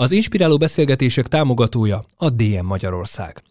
Az inspiráló beszélgetések támogatója a DM Magyarország.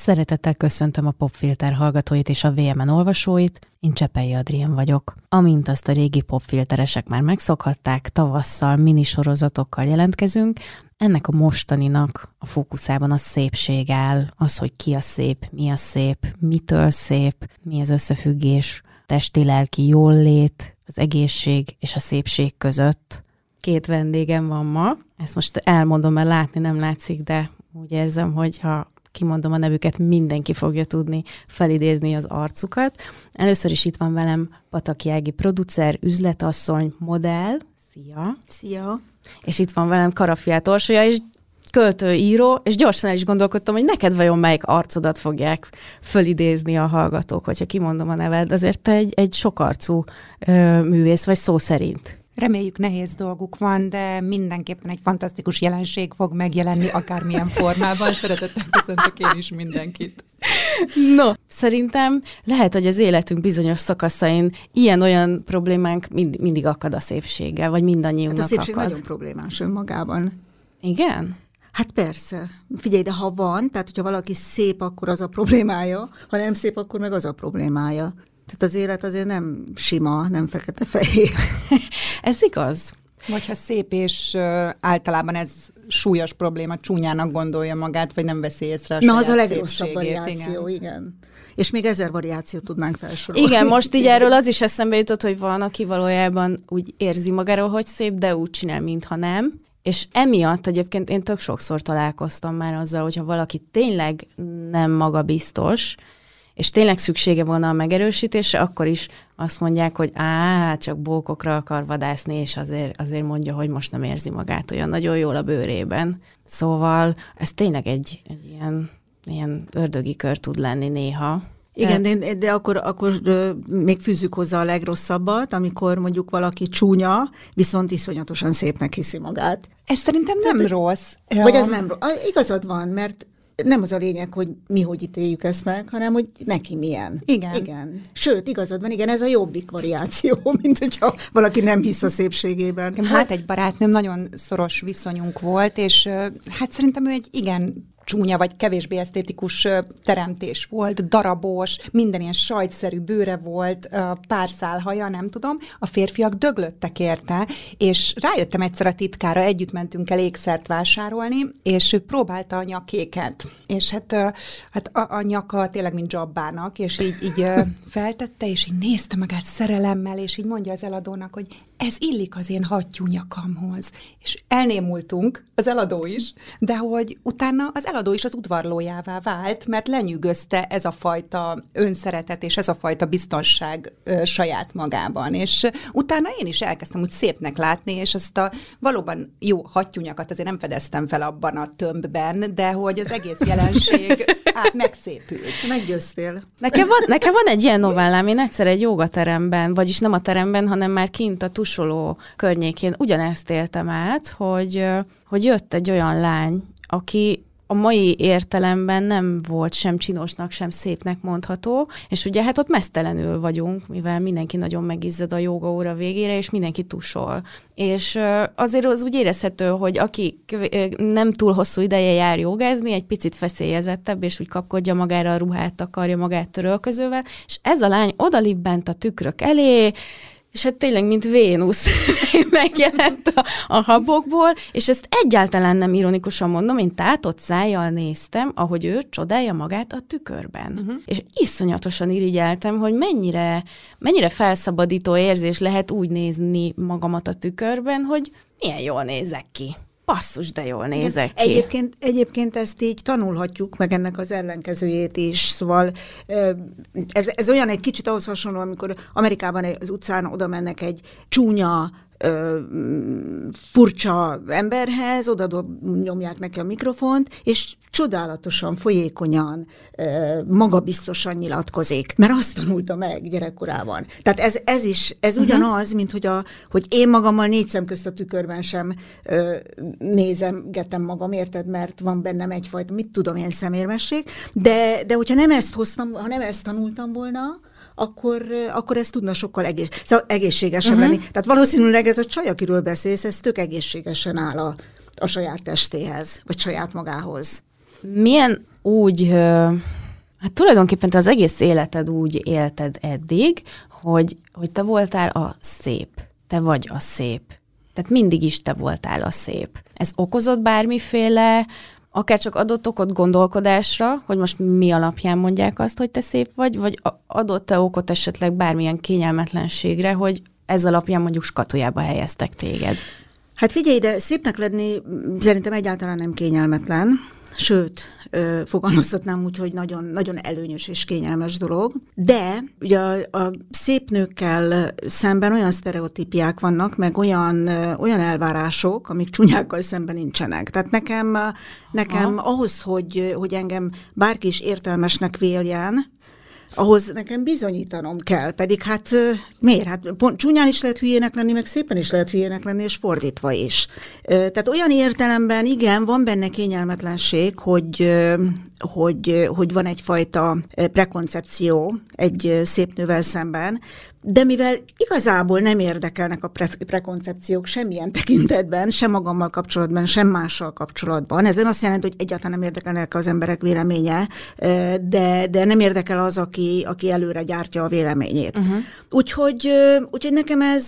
Szeretettel köszöntöm a Popfilter hallgatóit és a VMN olvasóit, én Csepei Adrien vagyok. Amint azt a régi popfilteresek már megszokhatták, tavasszal minisorozatokkal jelentkezünk, ennek a mostaninak a fókuszában a szépség áll, az, hogy ki a szép, mi a szép, mitől szép, mi az összefüggés, testi-lelki jól-lét, az egészség és a szépség között. Két vendégem van ma, ezt most elmondom, mert látni nem látszik, de úgy érzem, hogy ha kimondom a nevüket, mindenki fogja tudni felidézni az arcukat. Először is itt van velem Pataki Ági producer, üzletasszony, modell. Szia! Szia! És itt van velem Karafiát Orsolya, és költő, író, és gyorsan el is gondolkodtam, hogy neked vajon melyik arcodat fogják fölidézni a hallgatók, hogyha kimondom a neved. Azért te egy, egy sokarcú ö, művész vagy szó szerint. Reméljük nehéz dolguk van, de mindenképpen egy fantasztikus jelenség fog megjelenni akármilyen formában. Szeretettel köszöntök én is mindenkit. No, szerintem lehet, hogy az életünk bizonyos szakaszain ilyen-olyan problémánk mind, mindig akad a szépséggel, vagy mindannyiunknak hát a szépség akad. nagyon problémás önmagában. Igen? Hát persze. Figyelj, de ha van, tehát hogyha valaki szép, akkor az a problémája, ha nem szép, akkor meg az a problémája. Tehát az élet azért nem sima, nem fekete-fehér. ez igaz. Vagy ha szép, és uh, általában ez súlyos probléma, csúnyának gondolja magát, vagy nem veszi észre a Na, az a legrosszabb variáció, igen. igen. És még ezer variációt tudnánk felsorolni. Igen, most így erről az is eszembe jutott, hogy van, aki valójában úgy érzi magáról, hogy szép, de úgy csinál, mintha nem. És emiatt egyébként én tök sokszor találkoztam már azzal, hogyha valaki tényleg nem magabiztos, és tényleg szüksége volna a megerősítésre, akkor is azt mondják, hogy á, csak bókokra akar vadászni, és azért, azért mondja, hogy most nem érzi magát olyan nagyon jól a bőrében. Szóval ez tényleg egy, egy ilyen, ilyen ördögi kör tud lenni néha. Igen, de, de akkor, akkor még fűzzük hozzá a legrosszabbat, amikor mondjuk valaki csúnya, viszont iszonyatosan szépnek hiszi magát. Ez szerintem nem Tehát, rossz. Vagy az nem rossz. Igazad van, mert nem az a lényeg, hogy mi hogy ítéljük ezt meg, hanem hogy neki milyen. Igen. Igen. Sőt, igazad van, igen, ez a jobbik variáció, mint hogyha valaki nem hisz a szépségében. Hát egy barátnőm, nagyon szoros viszonyunk volt, és hát szerintem ő egy igen csúnya vagy kevésbé esztétikus teremtés volt, darabos, minden ilyen sajtszerű bőre volt, pár szál haja, nem tudom. A férfiak döglöttek érte, és rájöttem egyszer a titkára, együtt mentünk el ékszert vásárolni, és ő próbálta a nyakéket. És hát, hát a, a nyaka tényleg mint zsabbának, és így, így feltette, és így nézte magát szerelemmel, és így mondja az eladónak, hogy ez illik az én hattyú nyakamhoz. És elnémultunk, az eladó is, de hogy utána az eladó is az udvarlójává vált, mert lenyűgözte ez a fajta önszeretet és ez a fajta biztonság ö, saját magában. És utána én is elkezdtem úgy szépnek látni, és ezt a valóban jó hattyúnyakat azért nem fedeztem fel abban a tömbben, de hogy az egész jelenség át megszépült. Meggyőztél. Nekem van, nekem van egy ilyen novellám, én egyszer egy jogateremben, vagyis nem a teremben, hanem már kint a tusoló környékén ugyanezt éltem át, hogy, hogy jött egy olyan lány, aki a mai értelemben nem volt sem csinosnak, sem szépnek mondható, és ugye hát ott mesztelenül vagyunk, mivel mindenki nagyon megizzad a joga óra végére, és mindenki tusol. És azért az úgy érezhető, hogy aki nem túl hosszú ideje jár jogázni, egy picit feszélyezettebb, és úgy kapkodja magára a ruhát, takarja magát törölközővel, és ez a lány odalibbent a tükrök elé, és hát tényleg, mint Vénusz megjelent a, a habokból, és ezt egyáltalán nem ironikusan mondom, én tátott szájjal néztem, ahogy ő csodálja magát a tükörben. Uh-huh. És iszonyatosan irigyeltem, hogy mennyire, mennyire felszabadító érzés lehet úgy nézni magamat a tükörben, hogy milyen jól nézek ki basszus, de jól nézek ki. Egyébként, egyébként ezt így tanulhatjuk, meg ennek az ellenkezőjét is, szóval ez, ez olyan egy kicsit ahhoz hasonló, amikor Amerikában az utcán oda mennek egy csúnya ö, furcsa emberhez, oda nyomják neki a mikrofont, és csodálatosan, folyékonyan, ö, magabiztosan nyilatkozik, mert azt tanulta meg gyerekkorában. Tehát ez, ez is, ez uh-huh. ugyanaz, mint hogy, a, hogy én magammal négy szem közt a tükörben sem ö, nézemgetem magam, érted, mert van bennem egyfajta, mit tudom, ilyen szemérmesség, de, de hogyha nem ezt hoztam, ha nem ezt tanultam volna, akkor, akkor ez tudna sokkal egész, szóval egészségesebb uh-huh. lenni. Tehát valószínűleg ez a csaj, akiről beszélsz, ez tök egészségesen áll a, a saját testéhez, vagy saját magához. Milyen úgy, hát tulajdonképpen te az egész életed úgy élted eddig, hogy, hogy te voltál a szép. Te vagy a szép. Tehát mindig is te voltál a szép. Ez okozott bármiféle akár csak adott okot gondolkodásra, hogy most mi alapján mondják azt, hogy te szép vagy, vagy adott-e okot esetleg bármilyen kényelmetlenségre, hogy ez alapján mondjuk skatujába helyeztek téged? Hát figyelj, de szépnek lenni szerintem egyáltalán nem kényelmetlen sőt, fogalmazhatnám úgy, hogy nagyon, nagyon előnyös és kényelmes dolog, de ugye a, a szép nőkkel szemben olyan sztereotípiák vannak, meg olyan, olyan elvárások, amik csúnyákkal szemben nincsenek. Tehát nekem, nekem ahhoz, hogy, hogy engem bárki is értelmesnek véljen, ahhoz nekem bizonyítanom kell, pedig hát miért? Hát pont csúnyán is lehet hülyének lenni, meg szépen is lehet hülyének lenni, és fordítva is. Tehát olyan értelemben igen, van benne kényelmetlenség, hogy, hogy, hogy van egyfajta prekoncepció egy szép nővel szemben, de mivel igazából nem érdekelnek a pre- prekoncepciók semmilyen tekintetben, sem magammal kapcsolatban, sem mással kapcsolatban, ez nem azt jelenti, hogy egyáltalán nem érdekelnek az emberek véleménye, de, de nem érdekel az, aki, aki előre gyártja a véleményét. Uh-huh. Úgyhogy, úgyhogy nekem ez,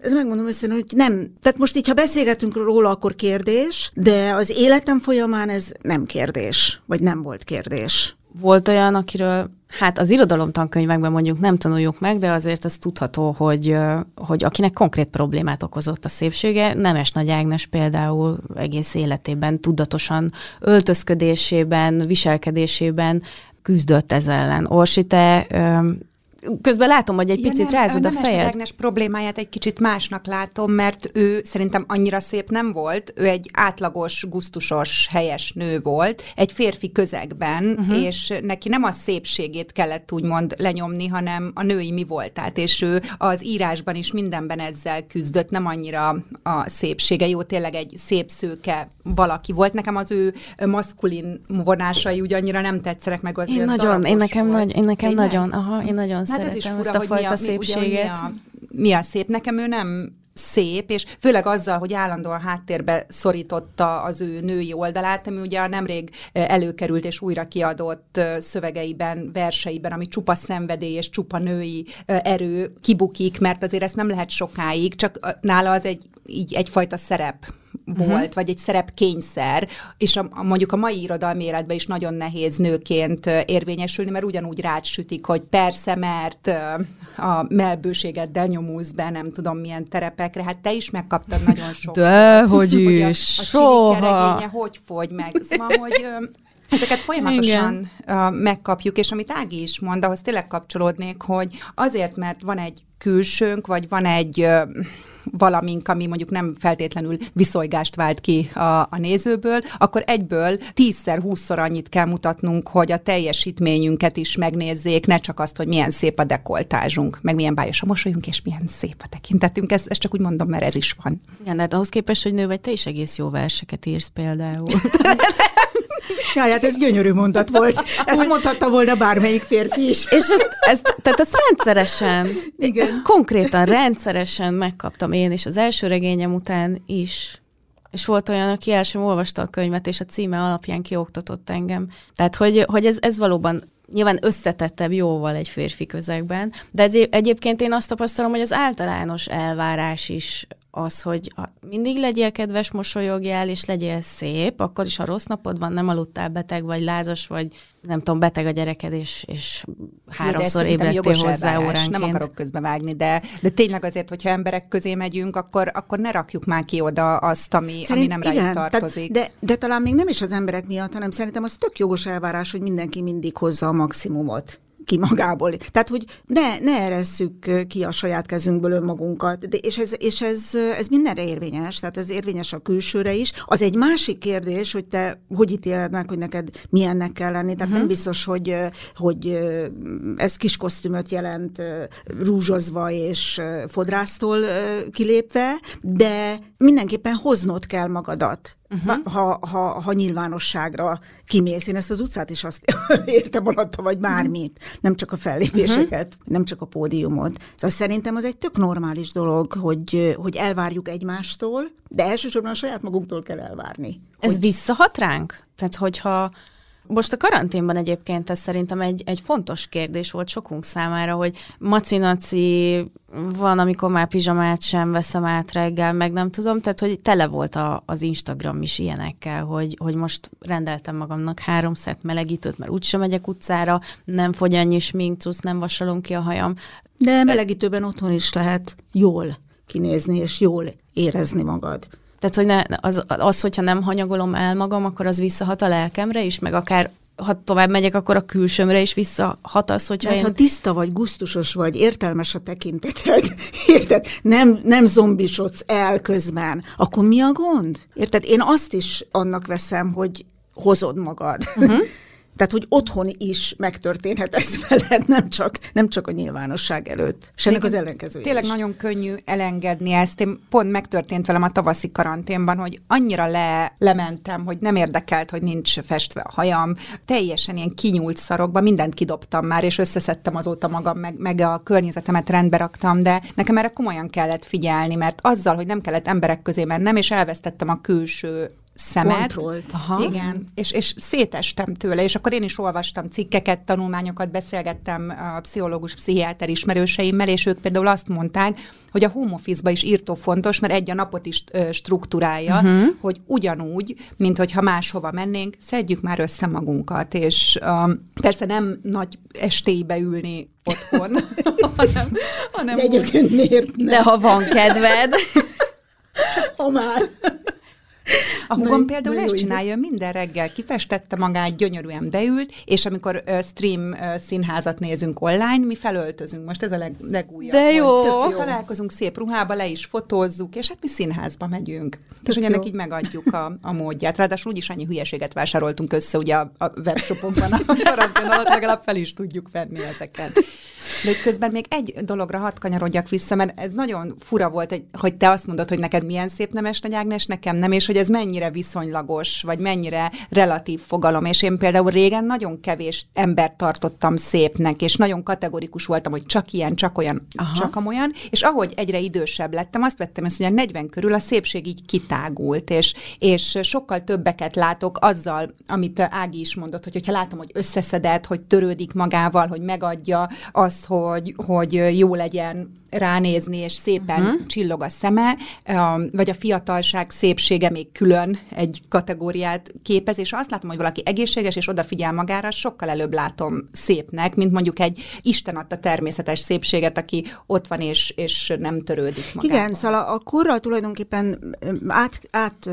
ez megmondom őszintén, hogy nem. Tehát most így, ha beszélgetünk róla, akkor kérdés, de az életem folyamán ez nem kérdés, vagy nem volt kérdés. Volt olyan, akiről Hát az irodalomtankönyvekben mondjuk nem tanuljuk meg, de azért az tudható, hogy, hogy akinek konkrét problémát okozott a szépsége, Nemes Nagy Ágnes például egész életében tudatosan öltözködésében, viselkedésében küzdött ez ellen. Orsi, te közben látom, hogy egy ja, picit nem, rázod a fejed. Ágnes problémáját egy kicsit másnak látom, mert ő szerintem annyira szép nem volt, ő egy átlagos, gusztusos, helyes nő volt, egy férfi közegben, uh-huh. és neki nem a szépségét kellett úgymond lenyomni, hanem a női mi voltát, és ő az írásban is mindenben ezzel küzdött, nem annyira a szépsége. Jó, tényleg egy szép szőke valaki volt. Nekem az ő maszkulin vonásai úgy annyira nem tetszenek meg az Én nagyon, én nekem, nagy, én nekem nagyon, aha, én nagyon hát ez is fura, ezt a fajta mi a, szépséget. Mi, a, mi a szép? Nekem ő nem szép, és főleg azzal, hogy állandóan háttérbe szorította az ő női oldalát, ami ugye nemrég előkerült és újra kiadott szövegeiben, verseiben, ami csupa szenvedély és csupa női erő kibukik, mert azért ezt nem lehet sokáig, csak nála az egy így egyfajta szerep volt, uh-huh. vagy egy szerepkényszer, és a, a, mondjuk a mai irodalmi életben is nagyon nehéz nőként érvényesülni, mert ugyanúgy rácsütik, hogy persze, mert a melbőségeddel nyomulsz be, nem tudom milyen terepekre, hát te is megkaptad nagyon sok. De, hogy is, a, a soha. hogy fogy meg. Szóval, hogy Ezeket folyamatosan Igen. megkapjuk, és amit Ági is mond, ahhoz tényleg kapcsolódnék, hogy azért, mert van egy külsőnk, vagy van egy valamink, ami mondjuk nem feltétlenül viszonygást vált ki a, a nézőből, akkor egyből tízszer, húszszor annyit kell mutatnunk, hogy a teljesítményünket is megnézzék, ne csak azt, hogy milyen szép a dekoltázsunk, meg milyen bájos a mosolyunk, és milyen szép a tekintetünk. Ezt, ezt csak úgy mondom, mert ez is van. Igen, de hát ahhoz képest, hogy nő vagy, te is egész jó verseket írsz például. Ja, hát ez gyönyörű mondat volt. Ezt mondhatta volna bármelyik férfi is. És ezt, ezt, tehát ezt rendszeresen, Igen. ezt konkrétan rendszeresen megkaptam én is az első regényem után is. És volt olyan, aki el sem olvasta a könyvet, és a címe alapján kioktatott engem. Tehát, hogy, hogy ez, ez valóban nyilván összetettebb jóval egy férfi közegben, de ez, egyébként én azt tapasztalom, hogy az általános elvárás is az, hogy mindig legyél kedves, mosolyogjál, és legyél szép, akkor is a rossz napod van, nem aludtál beteg, vagy lázas, vagy nem tudom, beteg a gyereked, és, és háromszor ébredtél hozzá óránként. Nem akarok közbevágni, de, de tényleg azért, hogyha emberek közé megyünk, akkor, akkor ne rakjuk már ki oda azt, ami, Szerint, ami nem igen, rájuk tartozik. Tehát, de, de talán még nem is az emberek miatt, hanem szerintem az tök jogos elvárás, hogy mindenki mindig hozza a maximumot ki magából. Tehát, hogy ne, ne eresszük ki a saját kezünkből önmagunkat, de, és, ez, és ez, ez mindenre érvényes, tehát ez érvényes a külsőre is. Az egy másik kérdés, hogy te hogy ítéled meg, hogy neked milyennek kell lenni, tehát uh-huh. nem biztos, hogy, hogy ez kis kosztümöt jelent rúzsozva és fodrásztól kilépve, de mindenképpen hoznod kell magadat uh-huh. ha, ha, ha nyilvánosságra kimész. Én ezt az utcát is azt értem alatta, vagy bármit. Uh-huh. Nem csak a fellépéseket, uh-huh. nem csak a pódiumot. Szóval szerintem az egy tök normális dolog, hogy, hogy elvárjuk egymástól, de elsősorban a saját magunktól kell elvárni. Ez hogy... visszahat ránk? Tehát, hogyha most a karanténban egyébként ez szerintem egy, egy fontos kérdés volt sokunk számára, hogy macinaci van, amikor már pizsamát sem veszem át reggel, meg nem tudom, tehát hogy tele volt a, az Instagram is ilyenekkel, hogy, hogy most rendeltem magamnak három szett melegítőt, mert úgysem megyek utcára, nem fogy annyi sminkcusz, nem vasalom ki a hajam. De melegítőben otthon is lehet jól kinézni, és jól érezni magad. Tehát, hogy ne, az, az, hogyha nem hanyagolom el magam, akkor az visszahat a lelkemre is, meg akár ha tovább megyek, akkor a külsőmre is visszahat az, hogyha Tehát, én... ha tiszta vagy, gusztusos vagy, értelmes a tekinteted, érted? Nem, nem zombisodsz el közben, akkor mi a gond? Érted? Én azt is annak veszem, hogy hozod magad. Uh-huh. Tehát, hogy otthon is megtörténhet ez veled, nem csak, nem csak a nyilvánosság előtt. És ennek az ellenkezője Tényleg is. nagyon könnyű elengedni ezt. Én pont megtörtént velem a tavaszi karanténban, hogy annyira le, lementem, hogy nem érdekelt, hogy nincs festve a hajam. Teljesen ilyen kinyúlt szarokba, mindent kidobtam már, és összeszedtem azóta magam, meg, meg a környezetemet rendbe raktam, de nekem erre komolyan kellett figyelni, mert azzal, hogy nem kellett emberek közé mennem, és elvesztettem a külső szemet. Kontrollt. Aha. Igen, és, és szétestem tőle, és akkor én is olvastam cikkeket, tanulmányokat, beszélgettem a pszichológus, pszichiáter ismerőseimmel, és ők például azt mondták, hogy a home office is írtó fontos, mert egy a napot is struktúrálja, uh-huh. hogy ugyanúgy, mint hogyha máshova mennénk, szedjük már össze magunkat, és um, persze nem nagy estéibe ülni otthon, hanem, hanem De egyébként miért nem? De ha van kedved. ha már. A hugom például ezt csinálja, minden reggel kifestette magát, gyönyörűen beült, és amikor uh, stream uh, színházat nézünk online, mi felöltözünk. Most ez a leg, legújabb. De jó. Tök jó. Találkozunk szép ruhába, le is fotózzuk, és hát mi színházba megyünk. Tök és hogy ennek így megadjuk a, a módját. Ráadásul úgyis annyi hülyeséget vásároltunk össze ugye a, a webshopunkban, a karantén alatt legalább fel is tudjuk venni ezeket. De közben még egy dologra hadd kanyarodjak vissza, mert ez nagyon fura volt, hogy te azt mondod, hogy neked milyen szép nemes nagy Ágnes, nekem nem, és hogy ez mennyire viszonylagos, vagy mennyire relatív fogalom. És én például régen nagyon kevés embert tartottam szépnek, és nagyon kategorikus voltam, hogy csak ilyen, csak olyan, Aha. csak amolyan. És ahogy egyre idősebb lettem, azt vettem ezt, hogy a 40 körül a szépség így kitágult, és, és sokkal többeket látok azzal, amit Ági is mondott, hogy ha látom, hogy összeszedett, hogy törődik magával, hogy megadja azt, hogy, hogy jó legyen ránézni, és szépen uh-huh. csillog a szeme, vagy a fiatalság szépsége még külön egy kategóriát képez, és azt látom, hogy valaki egészséges, és odafigyel magára, sokkal előbb látom szépnek, mint mondjuk egy Isten adta természetes szépséget, aki ott van, és, és nem törődik magával. Igen, szóval a korral tulajdonképpen át, át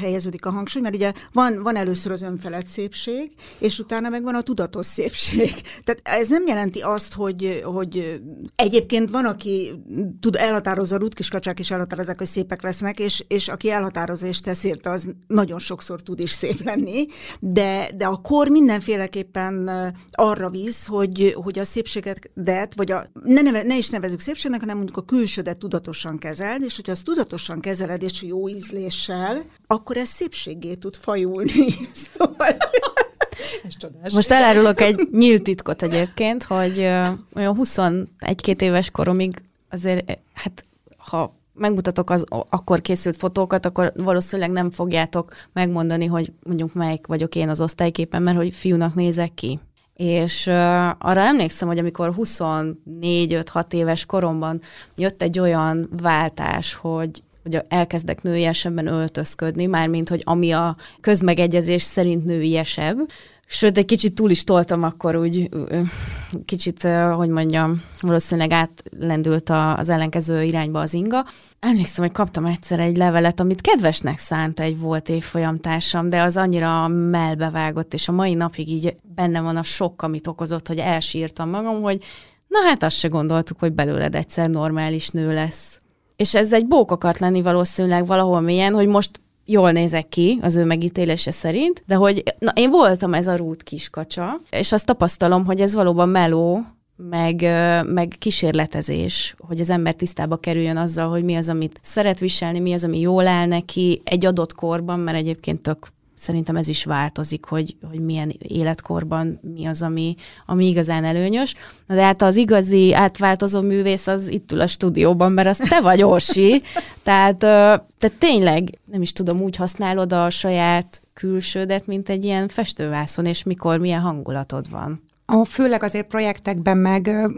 helyeződik a hangsúly, mert ugye van, van először az önfelett szépség, és utána meg van a tudatos szépség. Tehát ez nem jelenti azt, hogy, hogy egyébként van, aki tud, elhatározza, a rutkiskacsák is elhatározzák, hogy szépek lesznek, és, és aki elhatározza és tesz érte, az nagyon sokszor tud is szép lenni, de, de a kor mindenféleképpen arra visz, hogy, hogy a szépséget, vagy a, ne, neve, ne is nevezük szépségnek, hanem mondjuk a külsődet tudatosan kezeld, és hogyha azt tudatosan kezeled, és jó ízléssel, akkor ez szépségé tud fajulni. Szóval... Ez csodás. Most elárulok egy nyílt titkot egyébként, hogy olyan 21-2 éves koromig azért, hát ha megmutatok az akkor készült fotókat, akkor valószínűleg nem fogjátok megmondani, hogy mondjuk melyik vagyok én az osztályképen, mert hogy fiúnak nézek ki. És uh, arra emlékszem, hogy amikor 24-5-6 éves koromban jött egy olyan váltás, hogy hogy elkezdek nőiesebben öltözködni, mármint, hogy ami a közmegegyezés szerint nőiesebb, Sőt, egy kicsit túl is toltam akkor úgy, kicsit, hogy mondjam, valószínűleg átlendült az ellenkező irányba az inga. Emlékszem, hogy kaptam egyszer egy levelet, amit kedvesnek szánt egy volt évfolyamtársam, de az annyira melbevágott, és a mai napig így benne van a sok, amit okozott, hogy elsírtam magam, hogy na hát azt se gondoltuk, hogy belőled egyszer normális nő lesz. És ez egy bók akart lenni valószínűleg valahol mélyen, hogy most jól nézek ki az ő megítélése szerint, de hogy na, én voltam ez a rút kiskacsa, és azt tapasztalom, hogy ez valóban meló, meg, meg kísérletezés, hogy az ember tisztába kerüljön azzal, hogy mi az, amit szeret viselni, mi az, ami jól áll neki egy adott korban, mert egyébként tök szerintem ez is változik, hogy, hogy milyen életkorban mi az, ami, ami igazán előnyös. Na de hát az igazi átváltozó művész az itt ül a stúdióban, mert az te vagy, Orsi. Tehát te tényleg, nem is tudom, úgy használod a saját külsődet, mint egy ilyen festővászon, és mikor milyen hangulatod van. A, főleg azért projektekben meg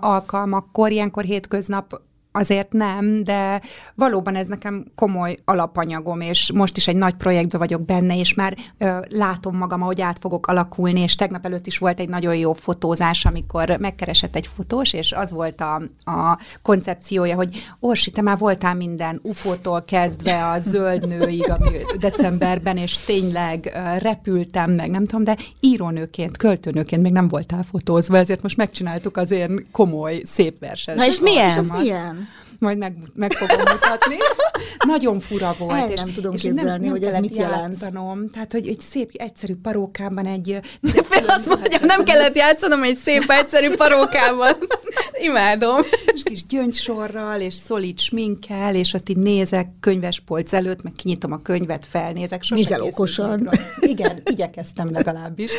alkalmakkor, ilyenkor hétköznap azért nem, de valóban ez nekem komoly alapanyagom, és most is egy nagy projektben vagyok benne, és már ö, látom magam, ahogy át fogok alakulni, és tegnap előtt is volt egy nagyon jó fotózás, amikor megkeresett egy fotós, és az volt a, a koncepciója, hogy Orsi, te már voltál minden ufótól kezdve a zöld nőig, ami decemberben, és tényleg ö, repültem meg, nem tudom, de írónőként, költőnőként még nem voltál fotózva, ezért most megcsináltuk az én komoly, szép verset. Na és milyen? És milyen? Majd meg, meg fogom mutatni. Nagyon fura volt. El nem és, tudom és képzelni, nem, nem hogy ez mit jelent. Játszanom. Tehát, hogy egy szép, egyszerű parókában egy... Azt mondja, nem kellett játszanom egy szép, egyszerű parókában. Imádom. És kis gyöngysorral, és szolid sminkkel, és ott így nézek könyvespolc előtt, meg kinyitom a könyvet, felnézek. Nézel okosan. Igen, igyekeztem legalábbis.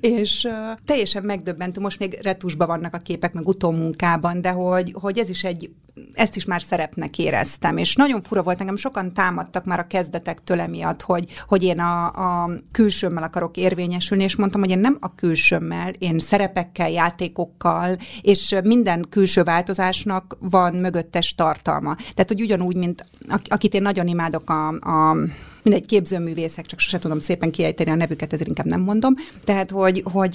És uh, teljesen megdöbbentő, most még retusban vannak a képek, meg utómunkában, de hogy, hogy ez is egy, ezt is már szerepnek éreztem, és nagyon fura volt, nekem sokan támadtak már a kezdetektől emiatt, hogy, hogy én a, a külsőmmel akarok érvényesülni, és mondtam, hogy én nem a külsőmmel, én szerepekkel, játékokkal, és minden külső változásnak van mögöttes tartalma. Tehát, hogy ugyanúgy, mint akit én nagyon imádok a, a mindegy képzőművészek, csak sose tudom szépen kiejteni a nevüket, ezért inkább nem mondom. Tehát, hogy, hogy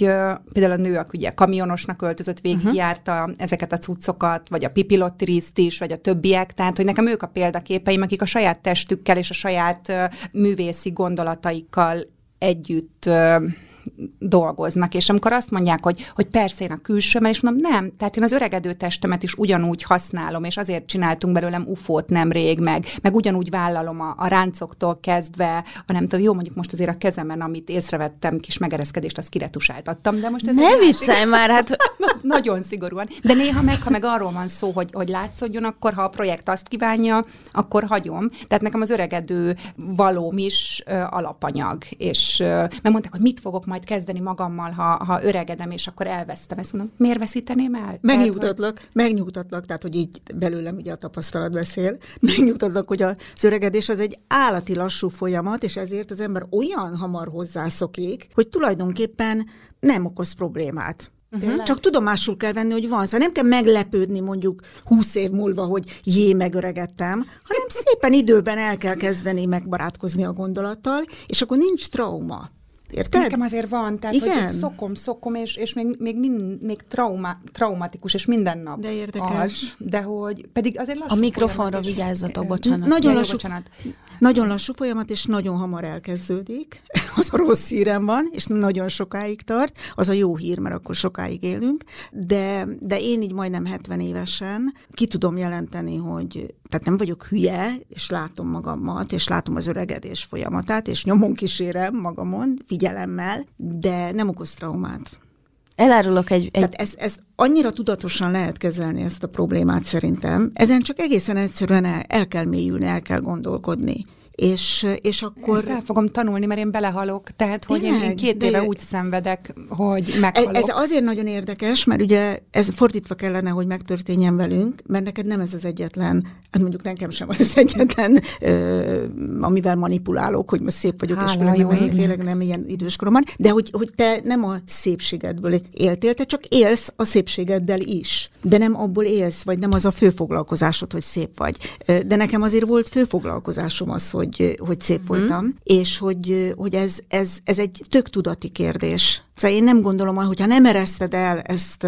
például a nő, aki ugye kamionosnak öltözött, végigjárta uh-huh. ezeket a cuccokat, vagy a pipilottiriszt is, vagy a többiek, tehát, hogy nekem ők a példaképeim, akik a saját testükkel és a saját művészi gondolataikkal együtt dolgoznak, és amikor azt mondják, hogy, hogy persze én a külsőmmel, és mondom, nem, tehát én az öregedő testemet is ugyanúgy használom, és azért csináltunk belőlem ufót nemrég, meg, meg ugyanúgy vállalom a, a ráncoktól kezdve, a nem tudom, jó, mondjuk most azért a kezemen, amit észrevettem, kis megereszkedést, azt kiretusáltattam, de most ez Ne viccelj már, hát... Nagyon szigorúan. De néha meg, ha meg arról van szó, hogy, hogy látszódjon, akkor ha a projekt azt kívánja, akkor hagyom. Tehát nekem az öregedő valóm is ö, alapanyag, és ö, mert mondták, hogy mit fogok majd majd kezdeni magammal, ha, ha öregedem, és akkor elvesztem. Ezt mondom, miért veszíteném el? Megnyugtatlak, tehát, hogy... megnyugtatlak, tehát hogy így belőlem ugye a tapasztalat beszél, megnyugtatlak, hogy az öregedés az egy állati lassú folyamat, és ezért az ember olyan hamar hozzászokik, hogy tulajdonképpen nem okoz problémát. Uh-huh. Csak tudomásul kell venni, hogy van. Szóval nem kell meglepődni mondjuk húsz év múlva, hogy jé, megöregettem, hanem szépen időben el kell kezdeni megbarátkozni a gondolattal, és akkor nincs trauma. Érted? Nekem azért van, tehát Igen? hogy szokom, szokom, és, és még, még, mind, még trauma, traumatikus, és minden nap De érdekes. Az, de hogy pedig azért lassú A mikrofonra vigyázzatok, bocsánat. Nagyon lassú, bocsánat. Nagyon lassú folyamat, és nagyon hamar elkezdődik. Az a rossz hírem van, és nagyon sokáig tart. Az a jó hír, mert akkor sokáig élünk. De, de én így majdnem 70 évesen ki tudom jelenteni, hogy tehát nem vagyok hülye, és látom magamat, és látom az öregedés folyamatát, és nyomon kísérem magamon, figyelemmel, de nem okoz traumát. Elárulok egy... egy... Tehát ezt, ezt annyira tudatosan lehet kezelni ezt a problémát szerintem. Ezen csak egészen egyszerűen el, el kell mélyülni, el kell gondolkodni és, és akkor... Ezt el fogom tanulni, mert én belehalok, tehát hogy Tényleg, én, én két éve úgy szenvedek, hogy meghalok. Ez azért nagyon érdekes, mert ugye ez fordítva kellene, hogy megtörténjen velünk, mert neked nem ez az egyetlen, hát mondjuk nekem sem az egyetlen, ö, amivel manipulálok, hogy most szép vagyok, Hála, és főleg, jó nem, főleg nem ilyen időskoromban, de hogy, hogy te nem a szépségedből éltél, te csak élsz a szépségeddel is, de nem abból élsz, vagy nem az a főfoglalkozásod, hogy szép vagy. De nekem azért volt főfoglalkozásom az, hogy hogy, hogy szép mm. voltam, és hogy, hogy ez, ez, ez egy tök tudati kérdés. Szóval én nem gondolom, hogy ha nem ereszted el ezt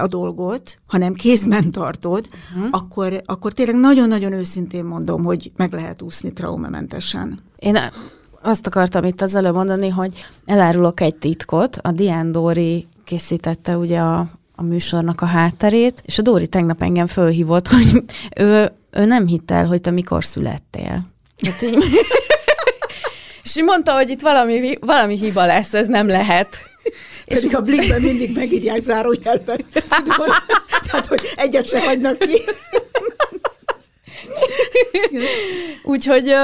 a dolgot, hanem kézben tartod, uh-huh. akkor, akkor tényleg nagyon-nagyon őszintén mondom, hogy meg lehet úszni traumamentesen. Én azt akartam itt az előbb mondani, hogy elárulok egy titkot. A Dián Dóri készítette ugye a, a műsornak a hátterét, és a Dóri tegnap engem fölhívott, hogy ő, ő nem hitt el, hogy te mikor születtél. Hát így, és mondta, hogy itt valami, valami hiba lesz, ez nem lehet. És Pedig a Blinkben mindig megírják zárójelben. Tudod? Tehát, hogy egyet se hagynak ki. Úgyhogy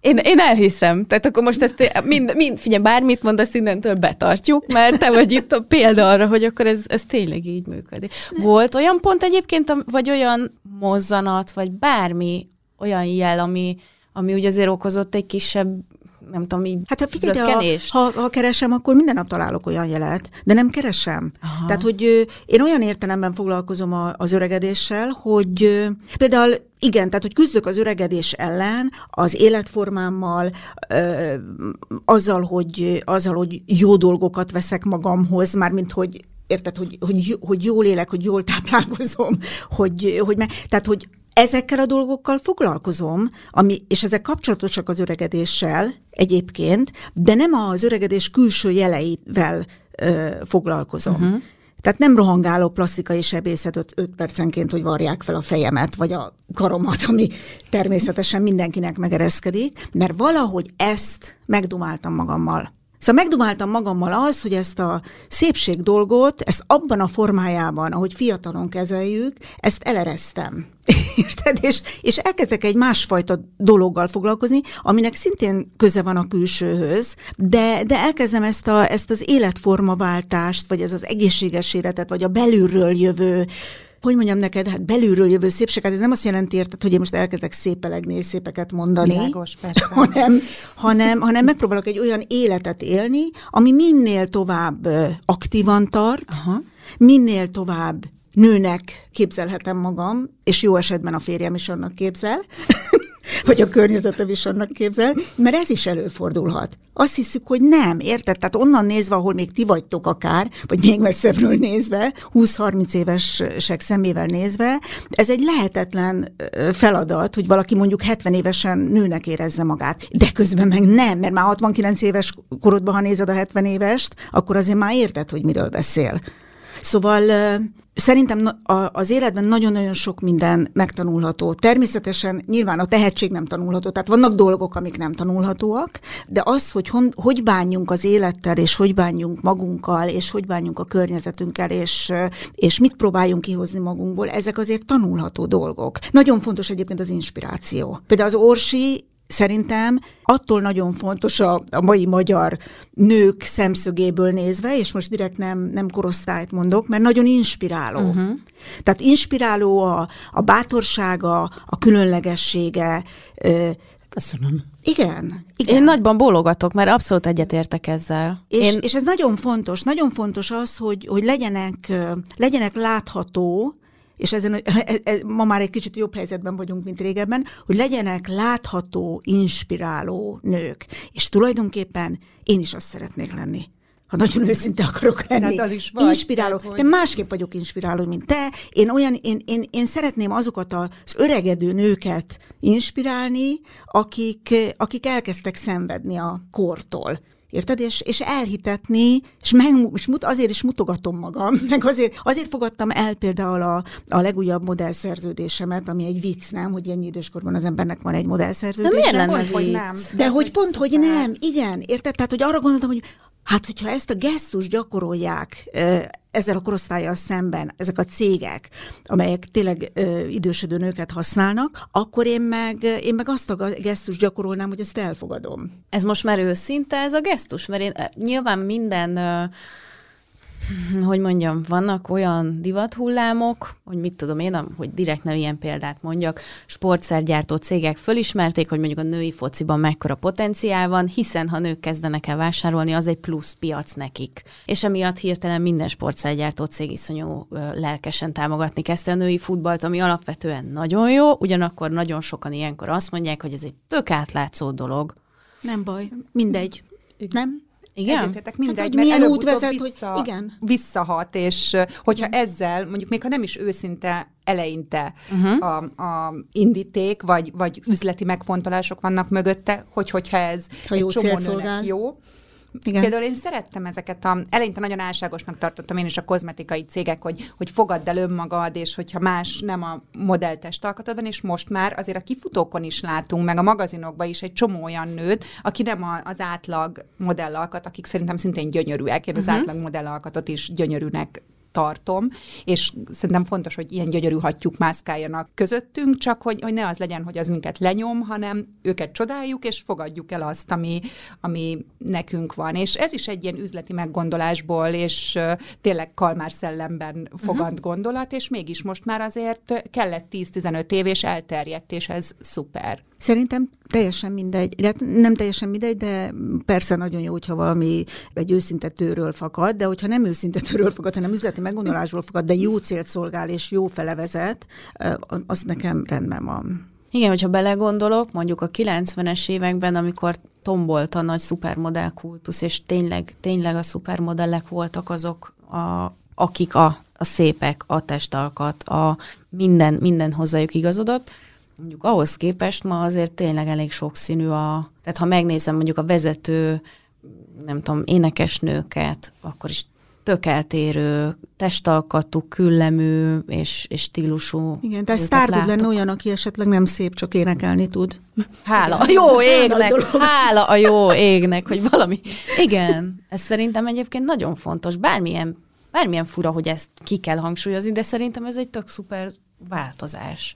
én, én elhiszem. Tehát akkor most ezt mind, mind figyelj, bármit mondasz, innentől betartjuk, mert te vagy itt a példa arra, hogy akkor ez, ez tényleg így működik. Volt olyan pont egyébként, vagy olyan mozzanat, vagy bármi olyan jel, ami, ami úgy azért okozott egy kisebb nem tudom, így Hát ha figyelj, ha, ha, ha keresem, akkor minden nap találok olyan jelet, de nem keresem. Aha. Tehát, hogy én olyan értelemben foglalkozom a, az öregedéssel, hogy például igen, tehát, hogy küzdök az öregedés ellen, az életformámmal, ö, azzal, hogy, azzal, hogy jó dolgokat veszek magamhoz, mármint, hogy érted, hogy, hogy, hogy jól élek, hogy jól táplálkozom, hogy, hogy me, tehát, hogy ezekkel a dolgokkal foglalkozom, ami, és ezek kapcsolatosak az öregedéssel egyébként, de nem az öregedés külső jeleivel ö, foglalkozom. Uh-huh. Tehát nem rohangálok plastikai sebészet 5 percenként, hogy varják fel a fejemet, vagy a karomat, ami természetesen mindenkinek megereszkedik, mert valahogy ezt megdumáltam magammal. Szóval megdumáltam magammal az, hogy ezt a szépség dolgot, ezt abban a formájában, ahogy fiatalon kezeljük, ezt elereztem. Érted? És, és elkezdek egy másfajta dologgal foglalkozni, aminek szintén köze van a külsőhöz, de, de elkezdem ezt, a, ezt az életformaváltást, vagy ez az egészséges életet, vagy a belülről jövő hogy mondjam neked, hát belülről jövő szépséget, ez nem azt jelenti érted, hogy én most elkezdek szépelegni és szépeket mondani, Világos, hanem, hanem, hanem megpróbálok egy olyan életet élni, ami minél tovább aktívan tart, Aha. minél tovább nőnek képzelhetem magam, és jó esetben a férjem is annak képzel, vagy a környezetem is annak képzel, mert ez is előfordulhat. Azt hiszük, hogy nem, érted? Tehát onnan nézve, ahol még ti vagytok akár, vagy még messzebbről nézve, 20-30 évesek szemével nézve, ez egy lehetetlen feladat, hogy valaki mondjuk 70 évesen nőnek érezze magát. De közben meg nem, mert már 69 éves korodban, ha nézed a 70 évest, akkor azért már érted, hogy miről beszél. Szóval Szerintem az életben nagyon-nagyon sok minden megtanulható. Természetesen nyilván a tehetség nem tanulható, tehát vannak dolgok, amik nem tanulhatóak, de az, hogy hon, hogy bánjunk az élettel, és hogy bánjunk magunkkal, és hogy bánjunk a környezetünkkel, és, és mit próbáljunk kihozni magunkból, ezek azért tanulható dolgok. Nagyon fontos egyébként az inspiráció. Például az Orsi Szerintem attól nagyon fontos a, a mai magyar nők szemszögéből nézve, és most direkt nem, nem korosztályt mondok, mert nagyon inspiráló. Uh-huh. Tehát inspiráló a, a bátorsága, a különlegessége. Köszönöm. Igen, igen. Én nagyban bólogatok, mert abszolút egyetértek ezzel. És, Én... és ez nagyon fontos, nagyon fontos az, hogy, hogy legyenek, legyenek látható, és ezen, e, e, ma már egy kicsit jobb helyzetben vagyunk, mint régebben, hogy legyenek látható, inspiráló nők. És tulajdonképpen én is azt szeretnék lenni ha nagyon őszinte akarok lenni. Hát az is vagy. Inspiráló. Tehát, hogy... De másképp vagyok inspiráló, mint te. Én olyan, én, én, én szeretném azokat az öregedő nőket inspirálni, akik, akik elkezdtek szenvedni a kortól. Érted? És, és elhitetni, és, meg, és mut, azért is mutogatom magam, meg azért, azért fogadtam el például a, a legújabb modellszerződésemet, ami egy vicc, nem, hogy ennyi időskorban az embernek van egy modellszerződése. De miért lenne pont, hogy nem? De hogy pont, hogy nem, igen, érted? Tehát, hogy arra gondoltam, hogy Hát, hogyha ezt a gesztus gyakorolják ezzel a korosztályjal szemben, ezek a cégek, amelyek tényleg ö, idősödő nőket használnak, akkor én meg, én meg azt a gesztus gyakorolnám, hogy ezt elfogadom. Ez most már őszinte ez a gesztus? Mert én nyilván minden ö, hogy mondjam, vannak olyan divathullámok, hogy mit tudom én, hogy direkt nem ilyen példát mondjak, sportszergyártó cégek fölismerték, hogy mondjuk a női fociban mekkora potenciál van, hiszen ha nők kezdenek el vásárolni, az egy plusz piac nekik. És emiatt hirtelen minden sportszergyártó cég iszonyú lelkesen támogatni kezdte a női futballt, ami alapvetően nagyon jó, ugyanakkor nagyon sokan ilyenkor azt mondják, hogy ez egy tök átlátszó dolog. Nem baj, mindegy. Nem? Igen? Egyetetek mindegy, Hát, hogy mert milyen út vezet, hogy- vissza, igen. visszahat, és hogyha ezzel, mondjuk még ha nem is őszinte eleinte uh-huh. a, a indíték, vagy, vagy üzleti megfontolások vannak mögötte, hogy hogyha ez Ha egy jó csomó nőnek jó, Igen. Például én szerettem ezeket a, eleinte nagyon álságosnak tartottam én is a kozmetikai cégek, hogy, hogy fogadd el önmagad, és hogyha más nem a modelltest alkatodban, és most már azért a kifutókon is látunk, meg a magazinokban is egy csomó olyan nőt, aki nem a, az átlag modellalkat, akik szerintem szintén gyönyörűek. Én az Mhm. átlag modellalkatot is gyönyörűnek tartom, és szerintem fontos, hogy ilyen gyönyörű hattyúk mászkáljanak közöttünk, csak hogy, hogy ne az legyen, hogy az minket lenyom, hanem őket csodáljuk, és fogadjuk el azt, ami, ami nekünk van. És ez is egy ilyen üzleti meggondolásból, és uh, tényleg kalmár szellemben fogant uh-huh. gondolat, és mégis most már azért kellett 10-15 év, és elterjedt, és ez szuper. Szerintem teljesen mindegy, de hát nem teljesen mindegy, de persze nagyon jó, hogyha valami egy őszinte tőről fakad, de hogyha nem őszinte tőről fakad, hanem üzleti meggondolásból fakad, de jó célt szolgál és jó fele vezet, az nekem rendben van. Igen, hogyha belegondolok, mondjuk a 90-es években, amikor tombolt a nagy szupermodell kultusz, és tényleg, tényleg a szupermodellek voltak azok, a, akik a, a szépek, a testalkat, a minden, minden hozzájuk igazodott, mondjuk ahhoz képest ma azért tényleg elég sokszínű a... Tehát ha megnézem mondjuk a vezető, nem tudom, énekesnőket, akkor is tök eltérő, testalkatú, küllemű és, és stílusú. Igen, nőket sztár tud lenni olyan, aki esetleg nem szép, csak énekelni tud. Hála a jó égnek, hála a jó égnek, hogy valami. Igen, ez szerintem egyébként nagyon fontos. Bármilyen, bármilyen fura, hogy ezt ki kell hangsúlyozni, de szerintem ez egy tök szuper változás.